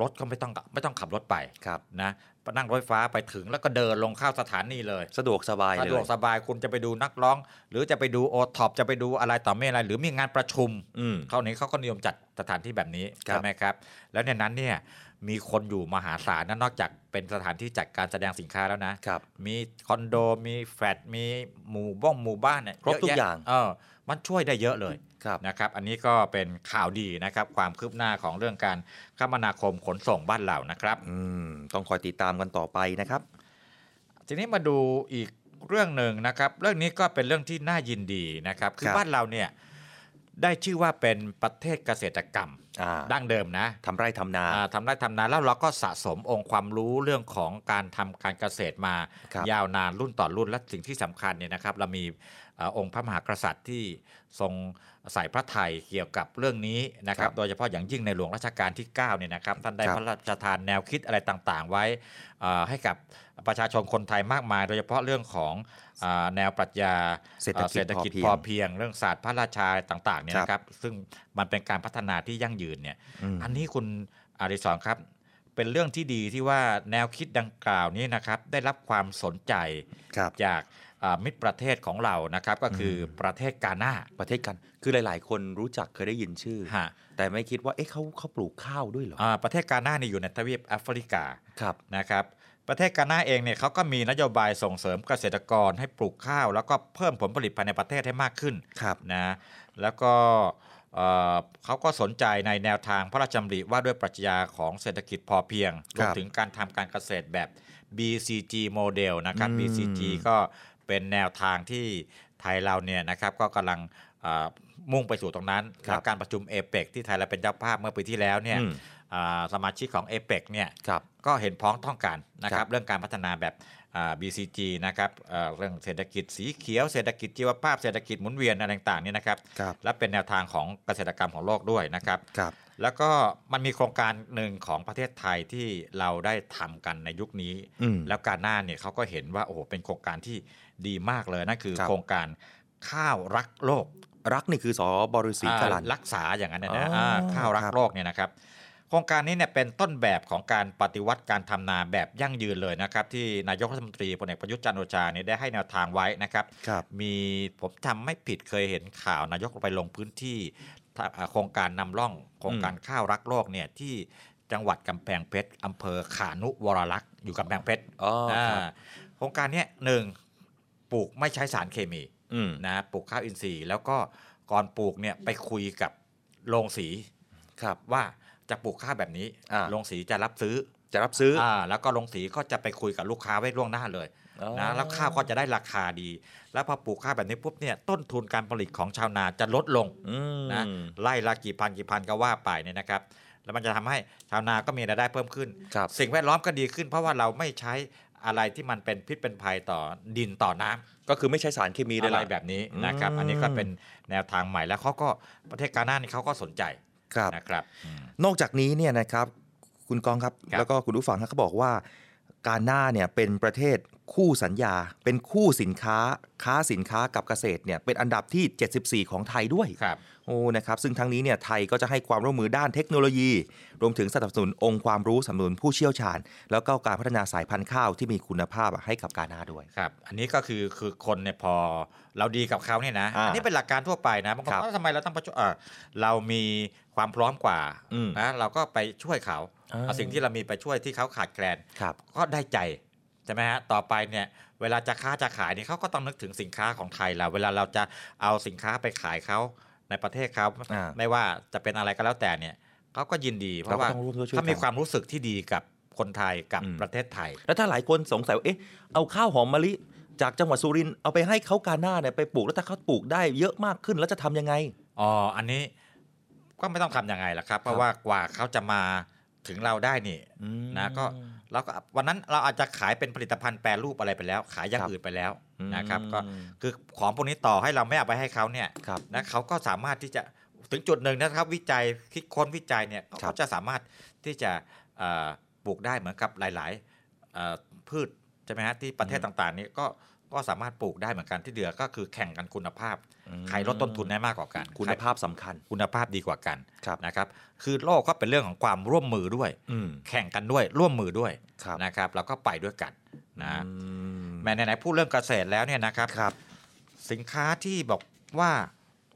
รถก็ไม่ต้องไม่ต้องขับรถไปครับนะนั่งรถไฟฟ้าไปถึงแล้วก็เดินลงเข้าสถานีเลย สะดวกสบายเลย สะดวกสบายคุณจะไปดูนักร้อง หรือจะไปดูโอท็อปจะไปดูอะไรต่อไม่อะไร หรือมีงานประชุมอืมเขานี้เขาก็นิยมจัดสถานที่แบบนี้ครับใช่ไหมครับ แล้วในนั้นเนี่ยมีคนอยู่มหาศาลนะนอกจากเป็นสถานที่จัดการแสดงสินค้าแล้วนะครับมีคอนโดมีแฟลตมีหมู่บ้องหมู่บ้านเนี่ยครบทุกเะแะอย่างเออ มันช่วยได้เยอะเลยครับนะครับ อันนี้ก็เป็นข่าวดีนะครับ ความคืบหน้าของเรื่องการคมนาคมขนส่งบ้านเรานะครับอืมต้องคอยติดตามกันต่อไปนะครับ ทีนี้มาดูอีกเรื่องหนึ่งนะครับ เรื่องนี้ก็เป็นเรื่องที่น่ายินดีนะครับ คือครับบ้านเราเนี่ยได้ชื่อว่าเป็นประเทศเกษตรกรรมอ่า ดั้งเดิมนะทำไร่ทำนาอ่าทำไร่ทำนาแล้วเราก็สะสมองค์ความรู้เรื่องของการทำการเกษตรมาครับยาวนานรุ่นต่อรุ่นและสิ่งที่สำคัญเนี่ยนะครับ เรามีเอ่อองค์พระมหากษัตริย์ที่ทรงใส่พระไทยเกี่ยวกับเรื่องนี้นะครับ โดยเฉพาะอย่างยิ่งในหลวงรัชกาลที่9เนี่ยนะครับท่านได้ครับพระราชทานแนวคิดอะไรต่างๆ ไว้เอ่อให้กับประชาชนคนไทยมากมาย โดยเฉพาะเรื่องของอ่าแนวปรัชญาเศรษฐกิจเอ่อเศรษฐกิจพอพเพียงอเพียง เรื่องศาสตร์พระราชาต่างๆเนี่ยนะครับ ซึ่ง มันเป็นการพัฒนาที่ยั่งยืนเนี่ยอืมอันนี้คุณอาริสอนครับ เป็นเรื่องที่ดีที่ว่าแนวคิดดังกล่าวนี้นะครับ ได้รับความสนใจครับจากอ่ามิตรประเทศของเรานะครับ ก็คืออประเทศกาหน้าประเทศกันคือหลาย ๆ คนรู้จักเคยได้ยินชื่อฮะแต่ไม่คิดว่าเอ๊ะเขาเขาปลูกข้าวด้วยเหรออ่าประเทศกาหน้านี่อยู่ในทวีปแอฟริกาครับนะครับประเทศกาหน้าเองเนี่ยเขาก็มีนโยบายส่งเสริมเกษตรกรให้ปลูกข้าว แล้วก็เพิ่มผลผลิตภายในประเทศให้มากขึ้นครับนะแล้วก็ เอ่อเขาก็สนใจในแนวทางพระราชดำริว่าด้วยปรัชญาของเศรษฐกิจพอเพียงรครัวบมถึงการทำการเกษตรแบบ BCG โมเดลนะครับอืม BCG ก็เป็นแนวทางที่ไทยเราเนี่ยนะครับก็กำลังเอ่อมุ่งไปสู่ตรงนั้นครับแล้วการประชุมเอเปกที่ไทยเราเป็นเจ้าภาพเมื่อปีที่แล้วเนี่ยอืมอ่าสมาชิกของเอเปกเนี่ยครับก็เห็นพ้องต้องกันนะคครัรับบเรื่องการพัฒนาแบบอ่า BCG นะครับเอ่อเรื่องเศรษฐกิจสีเขียวเศรษฐกิจชีวภาพเศรษฐกิจหมุนเวียนอะไรต่างๆเนี่ยนะครับครับและเป็นแนวทางของเกษตรกรรมของโลกด้วยนะครับครับแล้วก็มันมีโครงการหนึ่งของประเทศไทยที่เราได้ทำกันในยุคนี้อืมแล้วการหน้าเนี่ยเขาก็เห็นว่าโอ้โหเป็นโครงการที่ดีมากเลยนั่นคือครับโครงการข้าวรักโลก รักนี่คือสอบริสีกลันอ่ารักษาอย่างนั้นนะอ๋อนะอ่าข้าวรักครับโลกเนี่ยนะครับ โครงการนี้เนี่ยเป็นต้นแบบของการปฏิวัติการทำนาแบบยั่งยืนเลยนะครับ ที่นายกรัฐมนตรีพลเอกประยุทธ์จันทร์โอชาเนี่ยได้ให้แนวทางไว้นะครับครับมีผมจำไม่ผิดเคยเห็นข่าวนายกไปลงพื้นที่ทำอ่าโครงการนำร่องโครงการข้าวรักโลกเนี่ยที่จังหวัดกำแพงเพชรอำเภอขานุวรลักษณ์อยู่กำแพงเพชรอ๋อครับอ่าโครงการเนี้ยหนึ่งปลูกไม่ใช้สารเคมีอืมนะปลูกข้าวอินทรีย์ แล้วก็ก่อนปลูกเนี่ยไปคุยกับโรงสีครับว่า จะปลูกข้าวแบบนี้อ่าโรงสีจะรับซื้อจะรับซื้ออ่าแล้วก็โรงสีก็จะไปคุยกับลูกค้าไว้ล่วงหน้าเลยอ๋อนะแล้วข้าวก็จะได้ราคาดี แล้วพอปลูกข้าวแบบนี้ปุ๊บเนี่ยต้นทุนการผลิตของชาวนาจะลดลงอืมนะไล่ละกี่พันกี่พันก็ว่าไปเนี่ยนะครับ แล้วมันจะทำให้ชาวนาก็มีรายได้เพิ่มขึ้นครับสิ่งแวดล้อมก็ดีขึ้น เพราะว่าเราไม่ใช้อะไรที่มันเป็นพิษเป็นภัยต่อดินต่อน้ำก็คือไม่ใช้สารเคมีเลยอะไรล่ะแบบนี้นะครับอืมอันนี้ก็เป็นแนวทางใหม่แล้วเขาก็ประเทศกาหน้านี่เขาก็สนใจ ครับนะครับอืมนอกจากนี้เนี่ยนะครับคุณกองครับครับแล้วก็คุณผู้ฟังครับเขาบอกว่า การหน้าเนี่ยเป็นประเทศคู่สัญญา เป็นคู่สินค้าค้าสินค้ากับเกษตรเนี่ยเป็นอันดับที่ 74 ของไทยด้วยครับ โอ้นะครับซึ่งทั้งนี้เนี่ยไทยก็จะให้ความร่วมมือด้านเทคโนโลยี รวมถึงสนับสนุนองค์ความรู้สนับสนุนผู้เชี่ยวชาญ แล้วก็การพัฒนาสายพันธุ์ข้าวที่มีคุณภาพอะให้กับการหน้าด้วยครับอันนี้ก็คือคือคนเนี่ยพอเราดีกับเขาเนี่ยนะอ่าอันนี้เป็นหลักการทั่วไปนะบางคนครับว่าทำไมเราต้องประชุมเอ่อเรามีความพร้อมกว่าอืมนะเราก็ไปช่วยเขาอ่าเอาสิ่งที่เรามีไปช่วยที่เขาขาดแคลนครับก็ได้ใจใช่ไหมฮะ ต่อไปเนี่ยเวลาจะค้าจะขายเนี่ยเขาก็ต้องนึกถึงสินค้าของไทยเราเวลาเราจะเอาสินค้าไปขายเขา ในประเทศเขาอ่าไม่ว่าจะเป็นอะไรก็แล้วแต่เนี่ยเขาก็ยินดี เพราะว่าเราก็ต้องร่วมด้วยช่วยกันเขามีความรู้สึกที่ดีกับคนไทยกับอืมประเทศไทย แล้วถ้าหลายคนสงสัยว่าเอ๊ะเอาข้าวหอมมะลิจากจังหวัดสุรินทร์เอาไปให้เขาการหน้าเนี่ยไปปลูกแล้วถ้าเขาปลูกได้เยอะมากขึ้นแล้วจะทำยังไงอ๋ออันนี้ก็ไม่ต้องทำยังไงล่ะครับ เพราะว่ากว่าเขาจะมา ถึงเราได้นี่นะก็เราก็วันนั้นเราอาจจะขายเป็นผลิตภัณฑ์แปรรูปอะไรไปแล้ว ขายอย่างครับอื่นไปแล้วนะครับอืมก็คือของพวกนี้ต่อให้เราไม่เอาไปให้เขาเนี่ยครับนะเขาก็สามารถที่จะถึงจุดหนึ่งนะครับวิจัยคิดค้นวิจัยเนี่ยเขาครัก็บจะสามารถที่จะเอ่อปลูกได้เหมือนกับหลายๆเอ่อพืชใช่ไหมฮะที่ประเทศต่างๆ นี้ก็ ก็สามารถปลูกได้เหมือนกันที่เหลือก็คือแข่งกันคุณภาพใครลดต้นทุนได้มากกว่ากัน คุณภาพสำคัญ คุณภาพดีกว่ากันครับนะครับ คือโลกก็เป็นเรื่องของความร่วมมือด้วยอืมแข่งกันด้วยร่วมมือด้วยครับนะครับเราก็ไปด้วยกันนะอืมแม้ไหนๆพูดเรื่องเกษตรแล้วเนี่ยนะครับครับสินค้าที่บอกว่า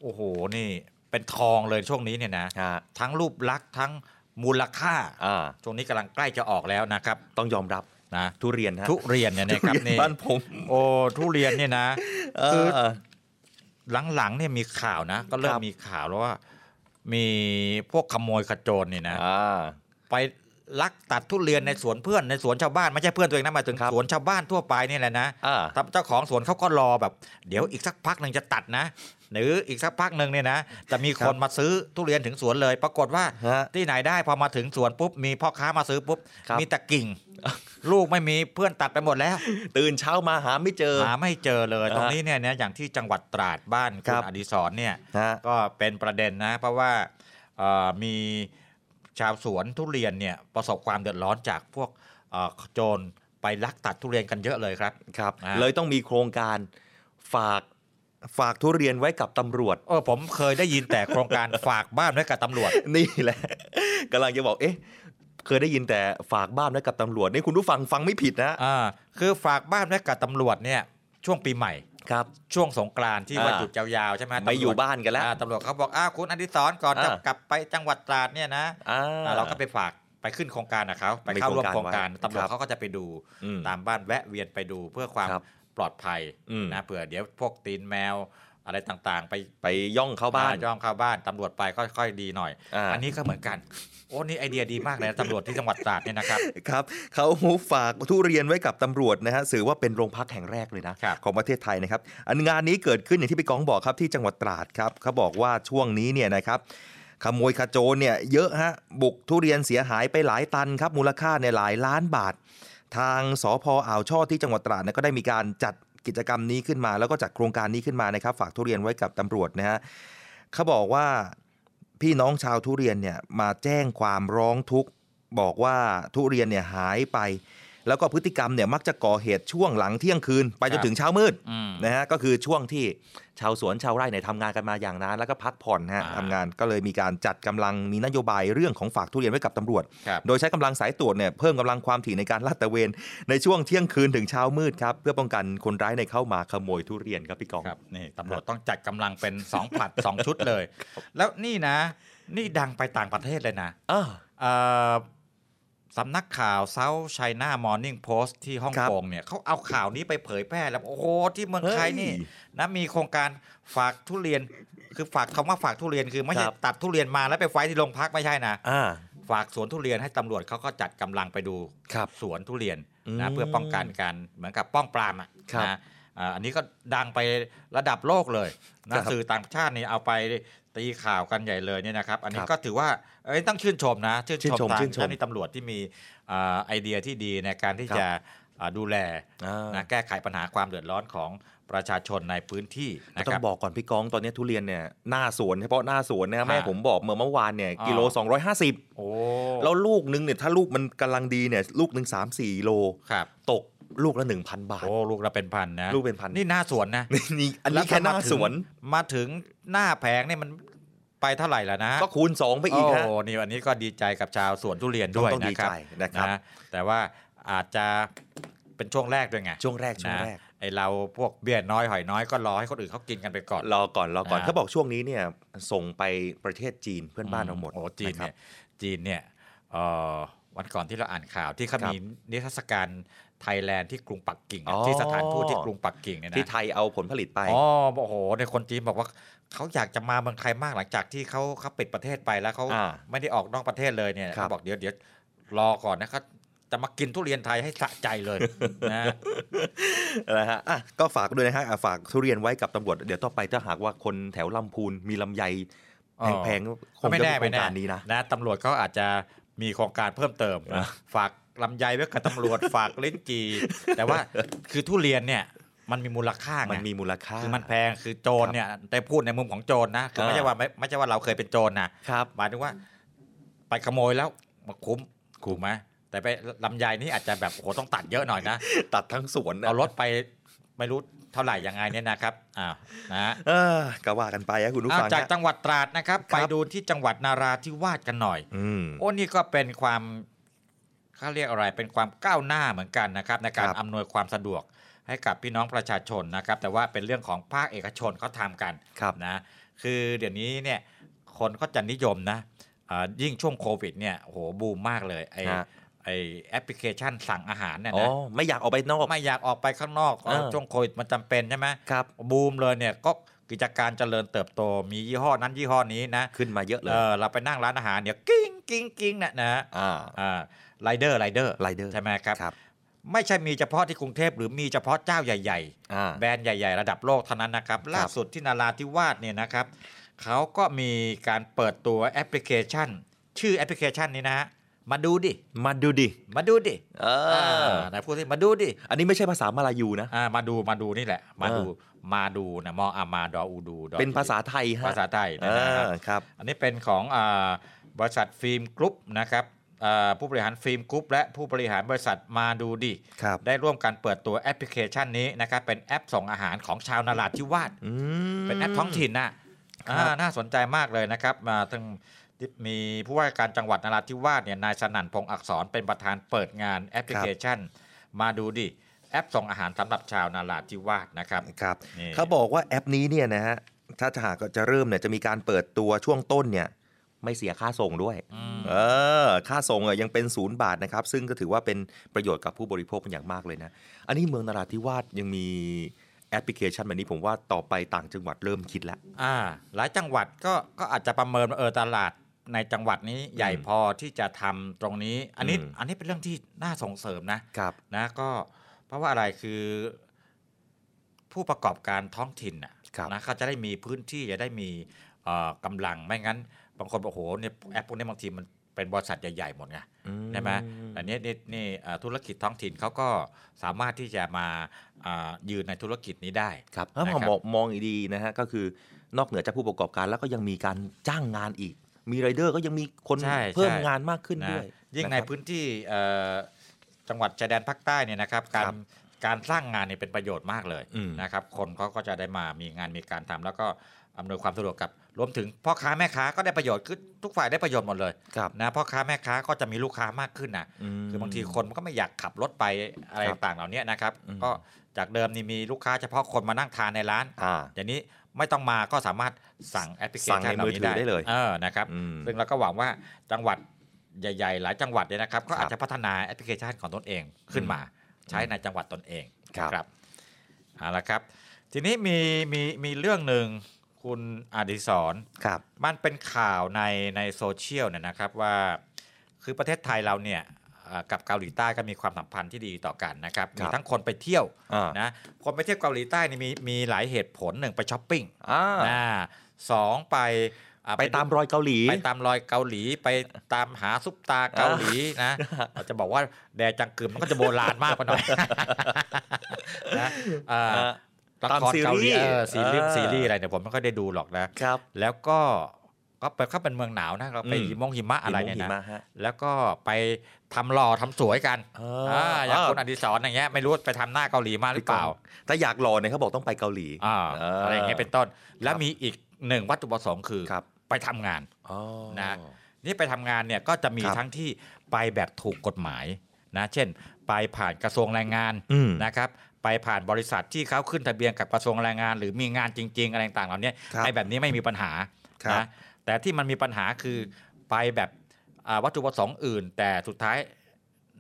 โอ้โหนี่เป็นทองเลยช่วงนี้เนี่ยนะฮะทั้งรูปลักษณ์ทั้งมูลค่าอ่าช่วงนี้กำลังใกล้จะออกแล้วนะครับ ต้องยอมรับ นะทุเรียนฮะทุเรียนเนี่ยนะครับทุเรียนนี่บ้านผม โอ้ทุเรียนเนี่ยนะเอคืออหลังๆเนี่ยมีข่าวนะ ก็เริ่คมรับมีข่าวแล้วว่า มีพวกขโมยขโจรเนี่ยนะอ่าไปลักตัดทุเรียนในสวนเพื่อนในสวนชาวบ้านไม่ใช่เพื่อนตัวเองนะหมายถึงครับสวนชาวบ้านทั่วไปนี่แหละนะอ่าแต่เจ้าของสวนเขาก็รอแบบ เดี๋ยวอีกสักพักหนึ่งจะตัดนะหรืออีกสักพักหนึ่งเนี่ยนะจะมีคนมาซื้อทุเรียนถึงสวนเลย ปรากฏว่าฮะที่ไหนได้พอมาถึงสวนปุ๊บมีพ่อค้ามาซื้อปุ๊บครับมีแต่กิ่ง ลูกไม่มีเพื่อนตัดไปหมดแล้ว ตื่นเช้ามาหาไม่เจอ หาไม่เจอเลยฮะตรงนี้เนี่ยนะอย่างที่จังหวัดตราดบ้านคคุรัณบอดิศรเนี่ยฮะก็เป็นประเด็นนะ เพราะว่าเอ่อมีชาวสวนทุเรียนเนี่ยประสบความเดือดร้อนจากพวกเอ่อโจรไปลักตัดทุเรียนกันเยอะเลยครับครับอ่าเลยต้องมีโครงการฝากฝากทุเรียนไว้กับตำรวจเออผมเคยได้ยินแต่โครงการฝากบ้านไว้กับตำรวจ นี่แหละกำลังจะบอกเอ๊ะ เคยได้ยินแต่ฝากบ้านไว้กับตำรวจนี่คุณผู้ฟังฟังไม่ผิดนะอ่าคือฝากบ้านไว้กับตำรวจเนี่ยช่วงปีใหม่ครับช่วงสงกรานต์ที่อ่าวันหยุดยาวๆใช่ไหมไม่อยู่ตำรวจบ้านกันแล้วอ่ตำรวจเขาบอกอ้าวคุณอดิศรก่อนจะอ่ากลับไปจังหวัดตราดเนี่ยนะอ่าอ่าเราก็ไปฝากไปขึ้นโครงการกับเขาไปมีเข้าร่วมโคโครรงงกาการรไว้ตำรวจครับเขาก็จะไปดูอืมตามบ้านแวะเวียนไปดูเพื่อความครับปลอดภัยอืมนะเผื่อเดี๋ยวพวกตีนแมว อะไรต่างๆ ไปไปย่องเข้าบ้านอ่ย่องเข้าบ้านตำรวจไปก็ค่อยดีหน่อยอ่าอันนี้ก็เหมือนกันโอ้นี่ไอเดียดีมากเลยนะตำรวจที่จังหวัดตราดเนี่ยนะครับครับเขาฝากทุเรียนไว้กับตำรวจนะฮะถือว่าเป็นโรงพักแห่งแรกเลยนะ ของประเทศไทยนะครับอันงานนี้เกิดขึ้นอย่างที่พี่ก้องบอกครับที่จังหวัดตราดครับเขาบอกว่าช่วงนี้เนี่ยนะครับขโมยขโจรเนี่ยเยอะฮะบุกทุเรียนเสียหายไปหลายตันครับมูลค่าเนี่ยหลายล้านบาท ทางสพอ่าวช่อที่จังหวัดตราดเนี่ยก็ได้มีการจัด กิจกรรมนี้ขึ้นมา แล้วก็จัดโครงการนี้ขึ้นมานะครับ ฝากทุเรียนไว้กับตำรวจนะฮะเขาบอกว่าพี่น้องชาวทุเรียนเนี่ยมาแจ้งความร้องทุกข์บอกว่าทุเรียนเนี่ยหายไป แล้วก็พฤติกรรมเนี่ยมักจะก่อเหตุช่วงหลังเที่ยงคืน ไปจนถึงเช้ามืดอืมนะฮะก็คือช่วงที่ชาวสวนชาวไร่เนี่ยทำงานกันมาอย่างนานแล้วก็พักผ่อนฮะอ่าทำงานก็เลยมีการจัดกำลังมีนโยบายเรื่องของฝากทุเรียนไว้กับตำรวจครับโดยใช้กำลังสายตรวจเนี่ยเพิ่มกำลังความถี่ในการลาดตระเวนในช่วงเที่ยงคืนถึงเช้ามืดครับเพื่อป้องกันคนร้ายในเข้ามาขโมยทุเรียนครับพี่กองครับนี่ตำรวจต้องจัดกำลังเป็น2ผลัด2ชุดเลย แล้วนี่นะ นี่ดังไปต่างประเทศเลยนะ อ่าเอ่อสำนักข่าว South China Morning Post ที่ฮ่องกงเนี่ยเขาเอาข่าวนี้ไปเผยแพร่แล้ว โอ้โห ที่เมืองไทยนี่เฮ้ยนะมีโครงการฝากทุเรียน คือฝากคำว่าฝากทุเรียนคือไม่ใช่ครับตัดทุเรียนมาแล้วไปไฟท์ที่โรงพักไม่ใช่นะอ่าฝากสวนทุเรียนให้ตำรวจเขาก็จัดกำลังไปดูครับสวนทุเรียนอืนะมเพื่อป้องกันการเหมือนกับป้องปรามอะครับนะ อ่าอันนี้ก็ดังไประดับโลกเลยนะครับสื่อต่างชาตินี่เอาไปตีข่าวกันใหญ่เลยเนี่ยนะครับ อันนี้ครับก็ถือว่าเอ้ยต้องชื่นชมนะ ชื่นชื่นชชมมทางชื่นชมเจ้าหน้าที่ตำรวจที่มีอ่าไอเดียที่ดีในการที่ครับจะอ่าดูแลอ่านะแก้ไขปัญหาความเดือดร้อนของประชาชนในพื้นที่ก็นะต้คอรับงบอกก่อนพี่กองตอนนี้ทุเรียนเนี่ยหน้าสวนเฉพาะหน้าสวนนะฮะแม่ผมบอกเมื่อเมื่อวานเนี่ยอ่ากิโล 250โอ้แล้วลูกนึงเนี่ยถ้าลูกมันกำลังดีเนี่ยลูกหนึ่ง3 4โลครับตก ลูกละ1,000บาท โอ้ลูกละเป็นพันนะ ลูกเป็นพันนี่หน้าสวนนะนี่อันนี้แค่หน้าสวน มาถึงหน้าแผงเนี่ยมันไปเท่าไหร่แล้วนะก็คูณ 2 ไปอีกฮะโอ้นี่วันนี้ก็ดีใจกับชาวสวนทุเรียนด้วยต้องดีนะครับใจนะครับนะแต่ว่าอาจจะเป็นช่วงแรกด้วยไงช่วงแรกช่วงนะแรกไอเราพวกเบี้ยน้อยหอยน้อยก็รอให้คนอื่นเขากินกันไปก่อนรอก่อนรอก่อนอ่าเขาบอกช่วงนี้เนี่ยส่งไปประเทศจีนเพื่อนบ้านเราหมดโอ้จีนครับเนี่ยจีนเนี่ยเอ่อวันก่อนที่เราอ่านข่าวที่เขาครับมีนิทรรศการ ไทยแลนด์ที่กรุงปักกิ่งอ๋อะอที่สถานทูตที่กรุงปักกิ่งเนี่ยนะที่ไทยเอาผลผลิตไป อ๋อโอ้โหในคนจีนบอกว่าเขาอยากจะมาเมืองไทยมากหลังจากที่เขาเขาปิดประเทศไปแล้วเขาอ่าไม่ได้ออกนอกประเทศเลยเนี่ยครับ เขาบอกเดี๋ยวเดี๋ยวรอก่อนนะครับจะมากินทุเรียนไทยให้สะใจเลยนะ นะฮะอะก็ฝากด้วยนะฮะอะฝากทุเรียนไว้กับตำรวจ เดี๋ยวต่อไปถ้าหากว่าคนแถวลำพูนมีลำไยอ๋อ แพงๆคก็งไม่จะแน่มีโครไม่งแน่การนี้นะ นะตำรวจเขาอาจจะมีโครงการเพิ่มเติมนะอะฝาก ลำไยไว้กับตำรวจฝากลิ้นจี แต่ว่าคือทุเรียนเนี่ยมันมีมูลค่าไงมันมีมูลค่าคือมันแพงคือโจรเนี่ยแต่พูดในมุมของโจรนะคือไม่ใช่ว่าไม่ไม่ใช่ว่าเราเคยเป็นโจรนะครับหมายถึงว่าไปขโมยแล้วมาคุ้มคุ้มไหมแต่ไปลำไยนี่อาจจะแบบโอ้โหต้องตัดเยอะหน่อยนะตัดทั้งสวนนะเอารถไปไม่รู้เท่าไหร่ยังไงเนี่ยนะครับอ้าวนะเออก็ว่ากันไปอะคุณผู้อ้าวฟังจากฮะจังหวัดตราดนะครับ ไปดูที่จังหวัดนาราธิวาสกันหน่อยอืมโอ้นี่ก็เป็นความ เขาเรียกอะไรเป็นความก้าวหน้าเหมือนกันนะครับในการครับอำนวยความสะดวกให้กับพี่น้องประชาชนนะครับ แต่ว่าเป็นเรื่องของภาคเอกชนเขาทำกันครับนะคือเดี๋ยวนี้เนี่ยคนก็จะนิยมนะอ่ายิ่งช่วงโควิดเนี่ยโอ้โหบูมมากเลยไอฮะไอแอปพลิเคชันสั่งอาหารเนี่ยอ๋อนะไม่อยากออกไปนอกไม่อยากออกไปข้างนอกเออช่วงโควิดมันจำเป็นใช่ไหมครับบูมเลยเนี่ยก็กิจการเจริญเติบโตมียี่ห้อนั้นยี่ห้อนี้นะขึ้นมาเยอะเลยเออเราไปนั่งร้านอาหารเดี๋ยวกิ้งกิ้งกิ้งนะนะอ่าอ่า ไรเดอร์ไรเดอร์ไรเดอร์ใช่ไหมครับครับไม่ใช่มีเฉพาะที่กรุงเทพหรือมีเฉพาะเจ้าใหญ่อ่าๆแบรนด์ใหญ่ ๆ ระดับโลกเท่านั้นนะครับล่าสุดที่นราธิวาสเนี่ยนะครับเขาก็มีการเปิดตัวแอปพลิเคชัน ชื่อแอปพลิเคชันนี้นะฮะมาดูดิ มาดูดิ มาดูดิ เออไหนพูดสิมาดูดิ อันนี้ไม่ใช่ภาษามาลายูนะอ่ามาดู มาดูนี่แหละ มาดูเออมาดูนะมออามาดออูดูดอเป็นภาษาไทยฮะภาษาไทยเอนะครับอครับ อันนี้เป็นของอาบริษัทฟิล์มกรุ๊ปนะครับอ่า ผู้บริหารฟิล์มกรุ๊ปและผู้บริหารบริษัทมาดูดิครับได้ร่วมกันเปิดตัวแอปพลิเคชันนี้นะครับเป็นแอปส่งอาหารของชาวนาราธิวาสอืมเป็นแอปท้องถิ่นน่ะครับอ่าน่าสนใจมากเลยนะครับมาทั้งมีผู้ว่าการจังหวัดนราธิวาสเนี่ยนายสนั่นพงษ์อักษรเป็นประธานเปิดงานแอปพลิเคชัน มาดูดิแอปส่งอาหารสำหรับชาวนาราธิวาสนะครับครับนี่เขาบอกว่าแอปนี้เนี่ยนะฮะถ้าจะหากจะเริ่มเนี่ยจะมีการเปิดตัวช่วงต้นเนี่ย ไม่เสียค่าส่งด้วยอืมเออ ค่าส่งอะยังเป็นศูนย์บาทนะครับ ซึ่งก็ถือว่าเป็นประโยชน์กับผู้บริโภคเป็นอย่างมากเลยนะ อันนี้เมืองนราธิวาสยังมีแอปพลิเคชันแบบนี้ผมว่าต่อไปต่างจังหวัดเริ่มคิดแล้ว อ่า หลายจังหวัดก็ก็อาจจะประเมินว่าเออตลาดในจังหวัดนี้ใหญ่พอที่จะทำตรงนี้ อันนี้อืมอันนี้เป็นเรื่องที่น่าส่งเสริมนะครับนะก็เพราะว่าอะไรคือ ผู้ประกอบการท้องถิ่นน่ะครับนะเขาจะได้มีพื้นที่จะได้มีเอ่อกำลังไม่งั้น บางคนบอกโอ้โหเนี่ยแอปพวกนี้บางทีมันเป็นบริษัทใหญ่ ๆ หมดไงอืมใช่ไหมแต่เนี้นี่นี่เอ่อธุรกิจท้องถิ่นเขาก็สามารถที่จะมาอ่ายืนในธุรกิจนี้ได้ครับถ้านะผมมองมองอีกดีนะฮะก็คือนอกเหนือจากผู้ประกอบการแล้วก็ยังมีการจ้างงานอีก มีไรเดอร์ก็ยังมีคนใช่เพิ่มใช่งานมากขึ้นนะด้วย ยิ่งะในครับพื้นที่เอ่อจังหวัดชายแดนภาคใต้เนี่ยนะครับการครับการสร้างงานเนี่ยเป็นประโยชน์มากเลยอืมนะครับ คนเขาก็จะได้มามีงานมีการทำแล้วก็อำนวยความสะดวกกับ รวมถึงพ่อค้าแม่ค้าก็ได้ประโยชน์คือทุกฝ่ายได้ประโยชน์หมดเลยครับนะพ่อค้าแม่ค้าก็จะมีลูกค้ามากขึ้นนะมคือบางทีคนมันก็ไม่อยากขับรถไปอะไรครับต่างๆเหล่านี้นะครับอืมก็จากเดิมนี่มีลูกค้าเฉพาะคนมานั่งทานในร้านอ่าอย่างนี้ไม่ต้องมาก็สามารถสั่งแอปพลิเคสั่งชัในนเหล่ามือนี้ถือได้เลยเออนะครับอืมซึ่งเราก็หวังว่าจังหวัดใหญ่ๆ หลายจังหวัดเนี่ยนะครับ ก็ครับอาจจะพัฒนาแอปพลิเคชันของตนเองขึ้นมา ใช้ในจังหวัดตนเองครับครับเอาละครับ ทีนี้มีมีมีเรื่องหนึ่ง คุณอดิศรครับมันเป็นข่าวในในโซเชียลเนี่ยนะครับว่าคือประเทศไทยเราเนี่ยเอ่อกับเกาหลีใต้ก็มีความสัมพันธ์ที่ดีต่อกันนะครับครับมีทั้งคนไปเที่ยวอ่านะคนไปเที่ยวเกาหลีใต้นี่มีมีหลายเหตุผลหนึ่งไปช้อปปิ้งอ่านะสองไปอะไปตามรอยเกาหลี ไปตามรอยเกาหลีไปตามหาซุปตาเกาหลีนะเราจะบอกว่าแดจังกึมมันก็จะโบราณมากไปหน่อยนะเอ่ออ่า ละตามครเกาหลีซีรีส์เออซีรีส์อ่าซีรีส์อะไรเนี่ยผมไม่ค่อยได้ดูหรอกนะครับ แล้วก็ก็ไปเข้าเป็นเมืองหนาวนะเราไปอืมหิมงหิมะอะไรเนี่ยหิมะนะฮะแล้วก็ไปทำหล่อทำสวยกันเอออ่าอย่างอ่าคุณอดิศรอย่างเงี้ยไม่รู้ไปทำหน้าเกาหลีมาหรือเปล่า ถ้าอยากรอเนี่ยเขาบอกต้องไปเกาหลีอ่าอะไรอย่างเงี้ยเป็นต้น แล้วครับมีอีกหนึ่งวัตถุประสงค์คือครับไปทำงานอ๋อนะนี่ไปทำงานเนี่ยก็จะมีครับทั้งที่ไปแบบถูกกฎหมายนะ เช่น ไปผ่านกระทรวงแรงงานอืมนะครับ ไปผ่านบริษัทที่เขาขึ้นทะเบียนกับกระทรวงแรงงาน หรือมีงานจริง ๆ อะไรต่างๆเหล่านี้ครับไอ้แบบนี้ไม่มีปัญหาครับนะแต่ที่มันมีปัญหาคือไปแบบอ่าวัตถุประสงค์อื่น แต่สุดท้าย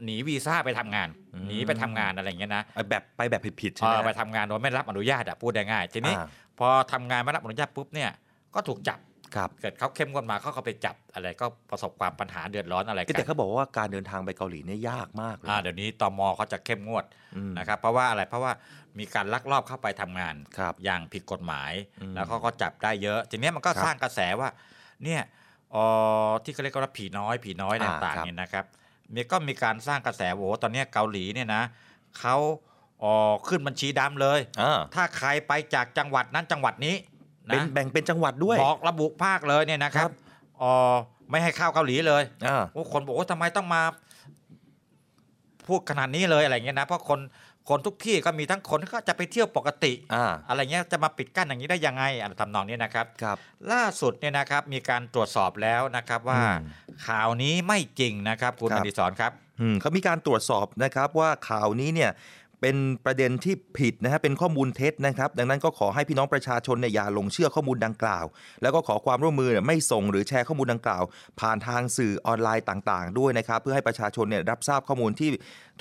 หนีวีซ่าไปทำงานหนีไปทำงานอะไรอย่างเงี้ยนะแบบไปแบบผิดๆใช่ไหมเออฮะไปทำงานโดยไม่รับอนุญาตอะพูดได้ง่าย ทีนี้อ่าพอทำงานไม่รับอนุญาตปุ๊บเนี่ยก็ถูกจับ ครับเกิดเขาเข้มงวดมาเขาก็ไปจับอะไรก็ประสบความปัญหาเดือดร้อนอะไรกัแต่นเขาบอกว่าการเดินทางไปเกาหลีเนี่ยยากมากเลยอ่าเดี๋ยวนี้ตมเขาจะเข้มงวดอืมนะครับเพราะว่าอะไรเพราะว่ามีการลักลอบเข้าไปทำงานครับอย่างผิดกฎหมายอืมแล้วเขาก็จับได้เยอะทีเนี้ยมันก็ครับสร้างกระแสว่าเนี่ยเอ่อที่เขาเรียกว่าผีน้อย ผีน้อยอ่าต่างครับๆเนี่ยนะครับมีก็มีการสร้างกระแสว่าโอ้โหตอนเนี้ยเกาหลีเนี่ยนะเขาเอ่อขึ้นบัญชีดำเลยอ่าถ้าใครไปจากจังหวัดนั้นจังหวัดนี้เป็ นนะแบ่งเป็นจังหวัดด้วย บอกระบุภาคเลยเนี่ยนะครับเอ่อไม่ให้เข้าเกาหลีเลยอ่าโอ้คนบอกว่าทำไมต้องมา พูดขนาดนี้เลยอะไรเงี้ยนะเพราะคนคนทุกที่ก็มีทั้งคนที่ก็จะไปเที่ยวปกติอ่าอะไรเงี้ยจะมาปิดกั้นอย่างนี้ได้ยังไงอะไรทำนองนี้นะครับครับ ล่าสุดเนี่ยนะครับมีการตรวจสอบแล้วนะครับว่าอืมข่าวนี้ไม่จริงนะครับคุณครัอบดิศรครับอืมเขามีการตรวจสอบนะครับว่าข่าวนี้เนี่ย เป็นประเด็นที่ผิดนะฮะเป็นข้อมูลเท็จนะครับ ดังนั้นก็ขอให้พี่น้องประชาชนเนี่ยอย่าหลงเชื่อข้อมูลดังกล่าว แล้วก็ขอความร่วมมือเนี่ยไม่ส่งหรือแชร์ข้อมูลดังกล่าว ผ่านทางสื่อออนไลน์ต่าง ๆ ด้วยนะครับ เพื่อให้ประชาชนเนี่ยรับทราบข้อมูลที่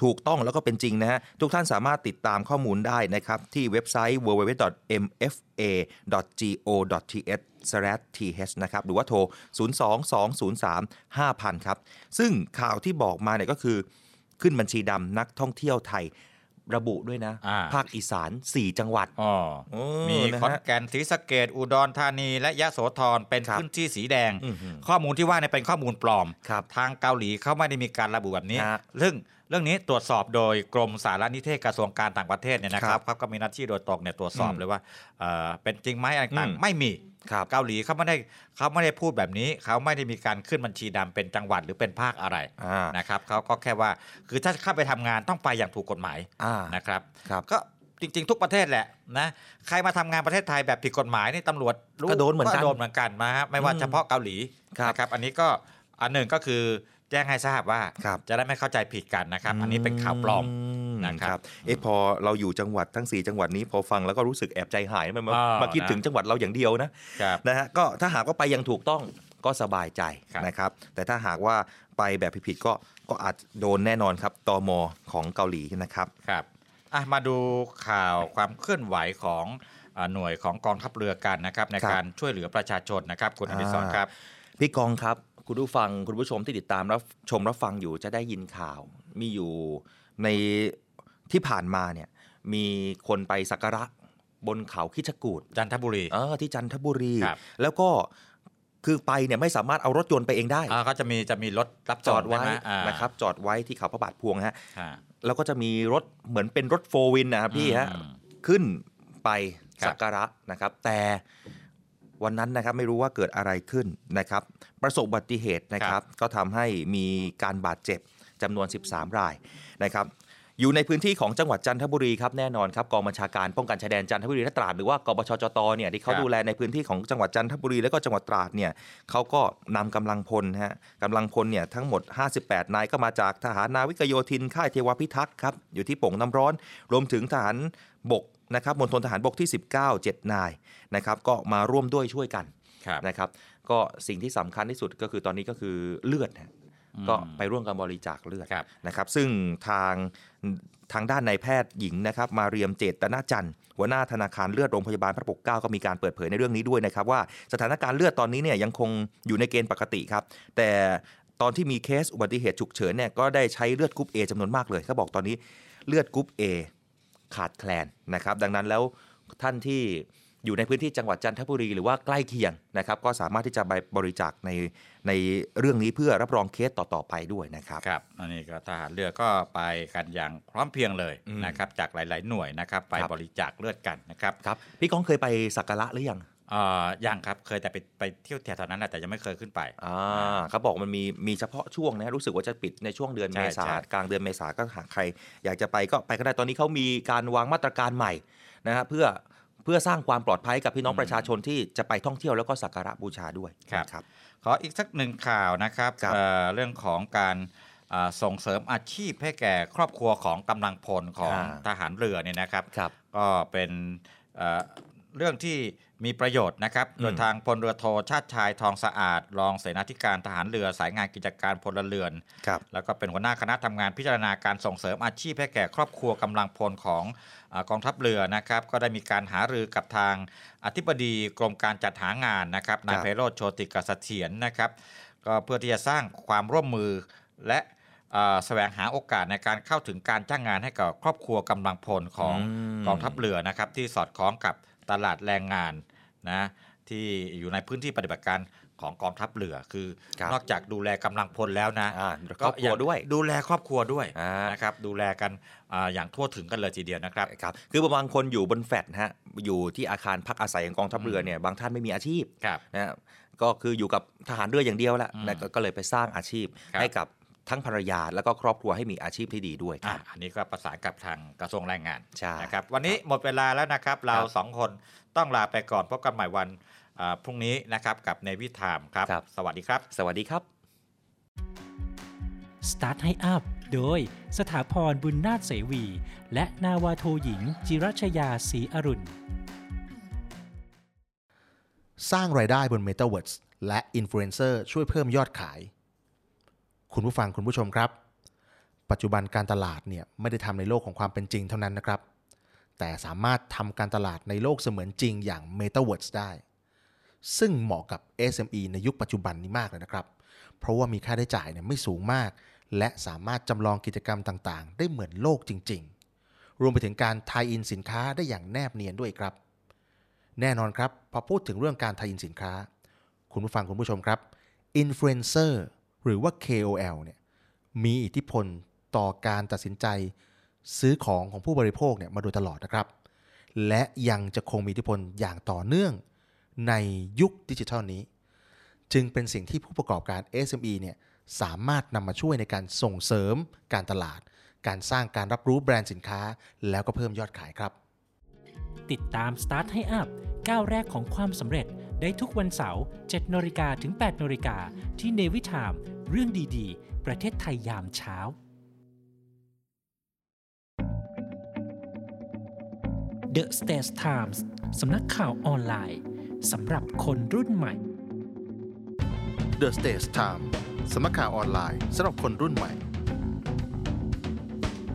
ถูกต้องแล้วก็เป็นจริงนะฮะทุกท่านสามารถติดตามข้อมูลได้นะครับที่เว็บไซต์ www.mfa.go.th/th นะครับหรือว่าโทร 022035000 ครับ ซึ่งข่าวที่บอกมาเนี่ยก็คือขึ้นบัญชีดำนักท่องเที่ยวไทย ระบุด้วยนะอ่าภาคอีสาน 4 จังหวัดอ๋อโอ้มีนะขอนฮะแก่นศรีสะเกดอุดรธานีและยะโสธรเป็นครับพื้นที่สีแดงอื้อหือข้อมูลที่ว่าเนี่ยเป็นข้อมูลปลอมครับทางเกาหลีเขาไม่ได้มีการระบุแบบนี้ฮะซึ่งเรื่องนี้ตรวจสอบโดยกรมสารนิเทศกระทรวงการต่างประเทศเนี่ยนะคครัรับบเขาก็มีหน้าที่โดยตรงเนี่ยตรวจสอบอืมเลยว่าเอ่อเป็นจริงไหมอะไรต่างอืมๆไม่มีครับ เกาหลีเขาไม่ได้เขาไม่ได้พูดแบบนี้เขาไม่ได้มีการขึ้นบัญชีดำเป็นจังหวัดหรือเป็นภาคอะไรอ่านะครับเขาก็แค่ว่าคือถ้าเข้าไปทำงานต้องไปอย่างถูกกฎหมายอ่านะครับครับก็จริง ๆ ทุกประเทศแหละนะใครมาทำงานประเทศไทยแบบผิดกฎหมายนี่ตำรวจรู้ก็โดนเหมือนกันโดนเหมือนกันมาฮะไม่ว่าอืมเฉพาะเกาหลีครับนะครับอันนี้ก็อันหนึ่งก็คือ แจ้งให้ทราบว่าครับจะได้ไม่เข้าใจผิดกันนะครับ อันนี้เป็นข่าวปลอมนะครับเอ๊ะพอเราอยู่จังหวัดทั้ง 4 จังหวัดนี้พอฟังแล้วก็รู้สึกแอบใจหายมันมาอ่ามมาคิดนะถึงจังหวัดเราอย่างเดียวนะครับนะฮะก็ถ้าหากว่าไปอยังถูกต้องก็สบายใจครับนะครับ แต่ถ้าหากว่าไปแบบผิดๆก็ก็อาจโดนแน่นอนครับตมของเกาหลีนะครับครับอะมาดูข่าวความเคลื่อนไหวของอ่าหน่วยของกองทัพเรือกันนะครับ ในครับการช่วยเหลือประชาชนนะครับ คุณอดิศรครับพี่กองครับ คุณผู้ฟังคุณผู้ชมที่ติดตามรับชมรับฟังอยู่จะได้ยินข่าว มีอยู่ในที่ผ่านมาเนี่ยมีคนไปสักการะบนเขาคิชกูดจันทบุรีเออที่จันทบุรีครับแล้วก็คือไปเนี่ยไม่สามารถเอารถยนต์ไปเองได้อ่าเขาจะมีจะมีรถรับจส่องดไว้ใช่หมอ่านะครับจอดไว้ที่เขาพระบาทพวงฮะอ่าแล้วก็จะมีรถเหมือนเป็นรถโฟวินนะครับพี่ฮะอืมขึ้นไปครับสักการะนะครับ แต่ วันนั้นนะครับไม่รู้ว่าเกิดอะไรขึ้นนะครับ ประสบอุบัติเหตุนะครับ ก็ทำให้มีการบาดเจ็บจำนวน 13 รายนะครับอยู่ในพื้นที่ของจังหวัดจันทบุรีครับแน่นอนครับกองบัญชาการป้องกันชายแดนจันทบุรีและตราดหรือว่ากบชจตเนี่ยที่เขาครับดูแลในพื้นที่ของจังหวัดจันทบุรีและก็จังหวัดตราดเนี่ยเขาก็นำกำลังพลฮะกำลังพลเนี่ยทั้งหมด 58 นายก็มาจากทหารนาวิกโยธินค่ายเทวพิทักษ์ครับอยู่ที่โป่งน้ำร้อน รวมถึงทหารบก นะครับมณฑลทหารบกที่ 19 7 นายนะครับก็มาร่วมด้วยช่วยกันครับนะครับก็สิ่งที่สำคัญที่สุดก็คือตอนนี้ก็คือเลือดฮะอืมก็ไปร่วมกันบริจาคเลือดครับนะครับ ซึ่งทางทางด้านนายแพทย์หญิงนะครับ มาเรียมเจตนาจันทร์หัวหน้าธนาคารเลือดโรงพยาบาลพระปกเกล้าก็มีการเปิดเผยในเรื่องนี้ด้วยนะครับ ว่าสถานการณ์เลือดตอนนี้เนี่ยยังคงอยู่ในเกณฑ์ปกติครับ แต่ตอนที่มีเคสอุบัติเหตุฉุกเฉินเนี่ยก็ได้ใช้เลือดกรุ๊ป A จำนวนมากเลยเขาบอกตอนนี้เลือดกรุ๊ป A ขาดแคลนนะครับ ดังนั้นแล้วท่านที่อยู่ในพื้นที่จังหวัดจันทบุรี หรือว่าใกล้เคียงนะครับ ก็สามารถที่จะไปบริจาคในในเรื่องนี้เพื่อรับรองเคสต่อ ๆ ไปด้วยนะครับครับอันนี้ก็ทหารเรือก็ไปกันอย่างพร้อมเพรียงเลยอืมนะครับจากหลาย ๆ หน่วยนะครับไปครับบริจาคเลือดกันนะครับครับพี่ก้องเคยไปสักการะหรือยังเอ่อยังครับเคยแต่ไปไปเที่ยวแถวๆนั้นนะแต่ยังไม่เคยขึ้นไปอ่าเขาบอกมันมีมีเฉพาะช่วงนะรู้สึกว่าจะปิดในช่วงเดือนใช่เมษาใช่กลางเดือนเมษาก็หากใคร อยากจะไปก็ไปก็ได้ตอนนี้เขามีการวางมาตรการใหม่นะฮะเพื่อเพื่อสร้างความปลอดภัยกับพี่น้องประชาชนที่จะไปท่องเที่ยวแล้วก็สักการะบูชาด้วยครับนะครับขออีกสักหนึ่งข่าวนะครับครับเอ่อเรื่องของการอ่าส่งเสริมอาชีพให้แก่ครอบครัวของกำลังพลของอ่าทหารเรือเนี่ยนะครับครับก็เป็นเอ่อเรื่องที่ มีประโยชน์นะครับอืมโดยทางพลเรือโทชาติชายทองสะอาด รองเสนาธิการทหารเรือสายงานกิจการพลเรือนครับแล้วก็เป็นหัวหน้าคณะทำงานพิจารณาการส่งเสริมอาชีพให้แก่ครอบครัวกำลังพลของอากองทัพเรือนะครับ ก็ได้มีการหารือกับทางอธิบดีกรมการจัดหางานนะครับนายไพโรธโชติกเสถียรนะครับ ก็เพื่อที่จะสร้างความร่วมมือและเอ่อแสวงหาโอกาสในการเข้าถึงการจ้างงานให้กับครอบครัวกำลังพลของมกองทัพเรือนะครับ ที่สอดคล้องกับตลาดแรงงาน นะที่อยู่ในพื้นที่ปฏิบัติการของกองทัพเรือคือครับนอกจากดูแลกำลังพลแล้วนะอ่าครอบครัวด้วย ดูแลครอบครัวด้วยอ่านะครับดูแลกันอ่าอย่างทั่วถึงกันเลยทีเดียวนะครับครับ คือบางคนอยู่บนแฟลตนะฮะอยู่ที่อาคารพักอาศัยของกองทัพเรือเนี่ยบางท่านไม่มีอาชีพครับนะฮะก็คืออยู่กับทหารเรืออย่างเดียวแหละอืมนะก็ก็เลยไปสร้างอาชีพครับให้กับ ทั้งภรรยาแล้วก็ครอบครัวให้มีอาชีพที่ดีด้วยคอะรับอันนี้ก็ประสานกับทางกระทรวงแรงงานใช่นะครับ วันนี้หมดเวลาแล้วนะครับ เราครับสองคนต้องลาไปก่อนพบกันใหม่วันอ่าพรุ่งนี้นะครับกับในวิถามครับครับ สวัสดีครับ สวัสดีครับ Start ให้อัพโดยสถาพรบุญนาถเสวี และนาวาโทหญิง จิรัชยาศรีอรุณ สร้างรายได้บน Metaverse และอินฟลูเอนเซอร์ช่วยเพิ่มยอดขาย คุณผู้ฟังคุณผู้ชมครับ ปัจจุบันการตลาดเนี่ยไม่ได้ทำในโลกของความเป็นจริงเท่านั้นนะครับ แต่สามารถทำการตลาดในโลกเสมือนจริงอย่าง Metaverse ได้ ซึ่งเหมาะกับ SME ในยุคปัจจุบันนี้มากเลยนะครับ เพราะว่ามีค่าใช้จ่ายเนี่ยไม่สูงมาก และสามารถจำลองกิจกรรมต่างๆ ได้เหมือนโลกจริง ๆ รวมไปถึงการ tie-in สินค้าได้อย่างแนบเนียนด้วยครับ แน่นอนครับพอพูดถึงเรื่องการ tie-in สินค้า คุณผู้ฟังคุณผู้ชมครับอินฟลูเอนเซอร์ หรือว่า KOL เนี่ยมีอิทธิพลต่อการตัดสินใจซื้อของของผู้บริโภคเนี่ยมาโดยตลอดนะครับ และยังจะคงมีอิทธิพลอย่างต่อเนื่องในยุคดิจิทัลนี้ จึงเป็นสิ่งที่ผู้ประกอบการ SME เนี่ยสามารถนำมาช่วยในการส่งเสริมการตลาด การสร้างการรับรู้แบรนด์สินค้า แล้วก็เพิ่มยอดขายครับ ติดตาม Start ให้อัพก้าวแรกของความสำเร็จ ได้ทุกวันเสาร์7นาฬิกาถึง8นาฬิกาที่เนวิทาม เรื่องดีๆ ประเทศไทยยามเช้า The States Times สำนักข่าวออนไลน์สำหรับคนรุ่นใหม่ The Stage Time สำนักข่าวออนไลน์สำหรับคนรุ่นใหม่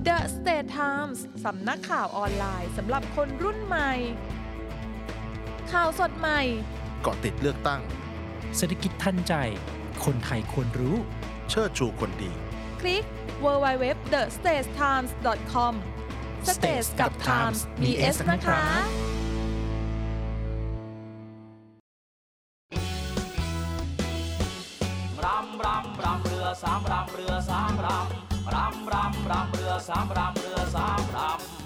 The The State Times สำนักข่าวออนไลน์สำหรับคนรุ่นใหม่ ข่าวสดใหม่ เกาะติดเลือกตั้ง เศรษฐกิจทันใจ คนไทยควรรู้ เชิดชูคนดี คลิก www.thestatimes.com States กับ Times มี S นะคะ รำรำรำเรือสามรำเรือสามรำรำรำรำเรือสามรำเรือสามร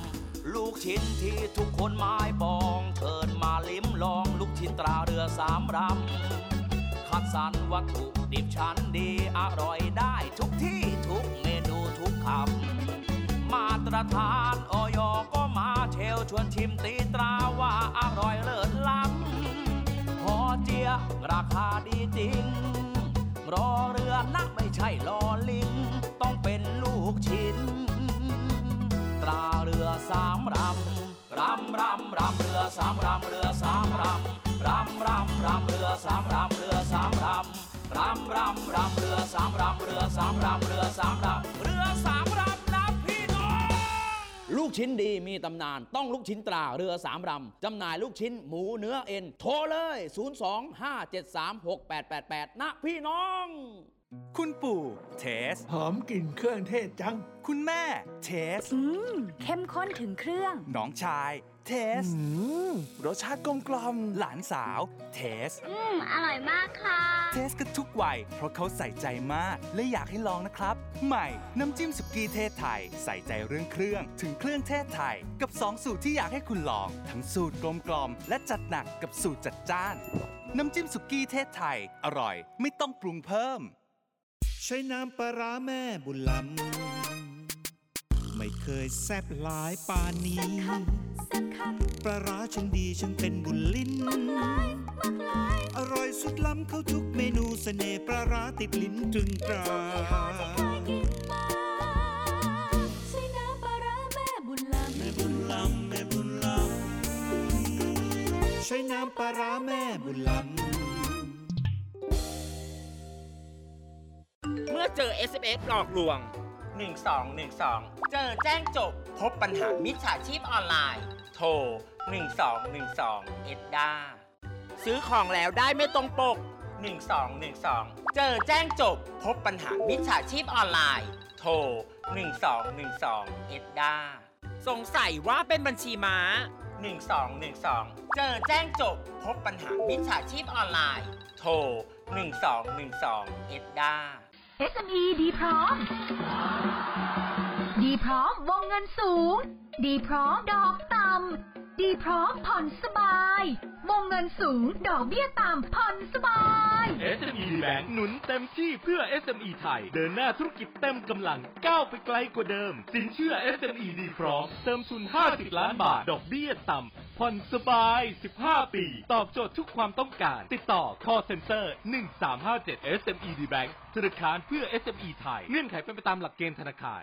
ำลูกชิ้นที่ทุกคนหมายปองเชิญมาลิ้มลอง ลูกชิ้นตราเรือสามรำ คัดสรรวัตถุดิบชั้นดีอร่อยได้ทุกที่ทุกเมนูทุกคำ มาตรฐานออยก็มาเชลชวนชิมตีตราว่าอร่อยเลิศล้ำ พอเจียราคาดีจริง รอเรือนะไม่ใช่รอลิง ต้องเป็นลูกชิ้น ตราเรือสามรำ รำรำรำเรือสามรำเรือสามรำรำรำรำเรือสามรำเรือสามรำรำรำรำเรือสามรำเรือสามรำเรือสามรำเรือสามรำนะพี่น้องลูกชิ้นดีมีตำนานต้องลูกชิ้นตราเรือสามรำจำหน่ายลูกชิ้นหมูเนื้อเอ็นโทรเลย 025736888 นะพี่น้อง คุณปู่เทส หอมกลิ่นเครื่องเทศจัง คุณแม่เทส อืม เข้มข้นถึงเครื่อง น้องชายเทส รสชาติกลมกล่อมหลานสาวเทส อืม อร่อยมากค่ะ เทสกันทุกวัย เพราะเขาใส่ใจมาก และอยากให้ลองนะครับ ใหม่ น้ำจิ้มสุกี้เทศไทย ใส่ใจเรื่องเครื่อง ถึงเครื่องเทศไทย กับ 2 สูตรที่อยากให้คุณลอง ทั้งสูตรกลมกล่อมและจัดหนักกับสูตรจัดจ้าน น้ำจิ้มสุกี้เทศไทย อร่อย ไม่ต้องปรุงเพิ่ม ใช้น้ำปลาร้าแม่บุญลำไม่เคยแซบหลายปานนี้ปลาร้าฉันดีฉันเป็นบุญลิ้นอร่อยสุดล้ำเข้าทุกเมนูเสน่ห์ปลาร้าติดลิ้นตรึงตราใช้น้ำปลาร้าแม่บุญลำ มื่อเจอ SMS หลอกลวง 1212 เจอแจ้งจบ พบปัญหามิจฉาชีพออนไลน์ โทร 1212 เอ็ดดาซื้อของแล้วได้ไม่ตรงปก 1212 เจอแจ้งจบ พบปัญหามิจฉาชีพออนไลน์ โทร 1212 เอ็ดดาสงสัยว่าเป็นบัญชีม้า 1212 เจอแจ้งจบ พบปัญหามิจฉาชีพออนไลน์ โทร 1212 เอ็ดดา SME ดีพร้อม ดีพร้อมวงเงินสูง ดีพร้อมดอกต่ำ ดีพร้อมผ่อนสบาย วงเงินสูง ดอกเบี้ยต่ำผ่อนสบาย SME Bank หนุนเต็มที่เพื่อ SME ไทย เดินหน้าธุรกิจเต็มกำลังก้าวไปไกลกว่าเดิม สินเชื่อ SME ดีพร้อม เติมทุน 50 ล้านบาท ดอกเบี้ยต่ำผ่อนสบาย 15 ปี ตอบโจทย์ทุกความต้องการ ติดต่อ call center 1357 SME D Bank ธนาคารเพื่อ SME ไทย เงื่อนไขเป็นไปตามหลักเกณฑ์ธนาคาร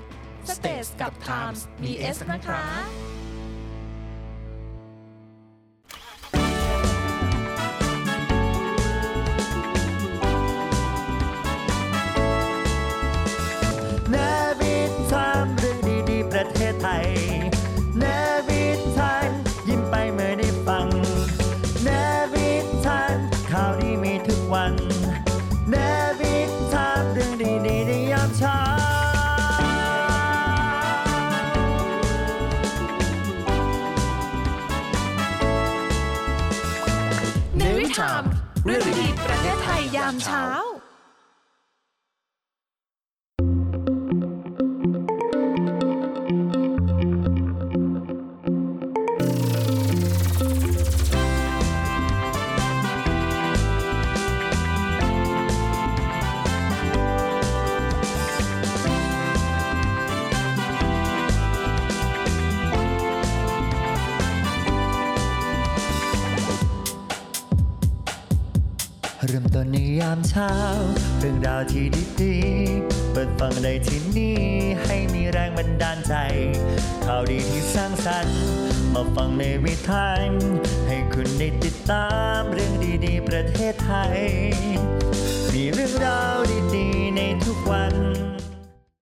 สเตสกับไทมส์มีเอสนะคะ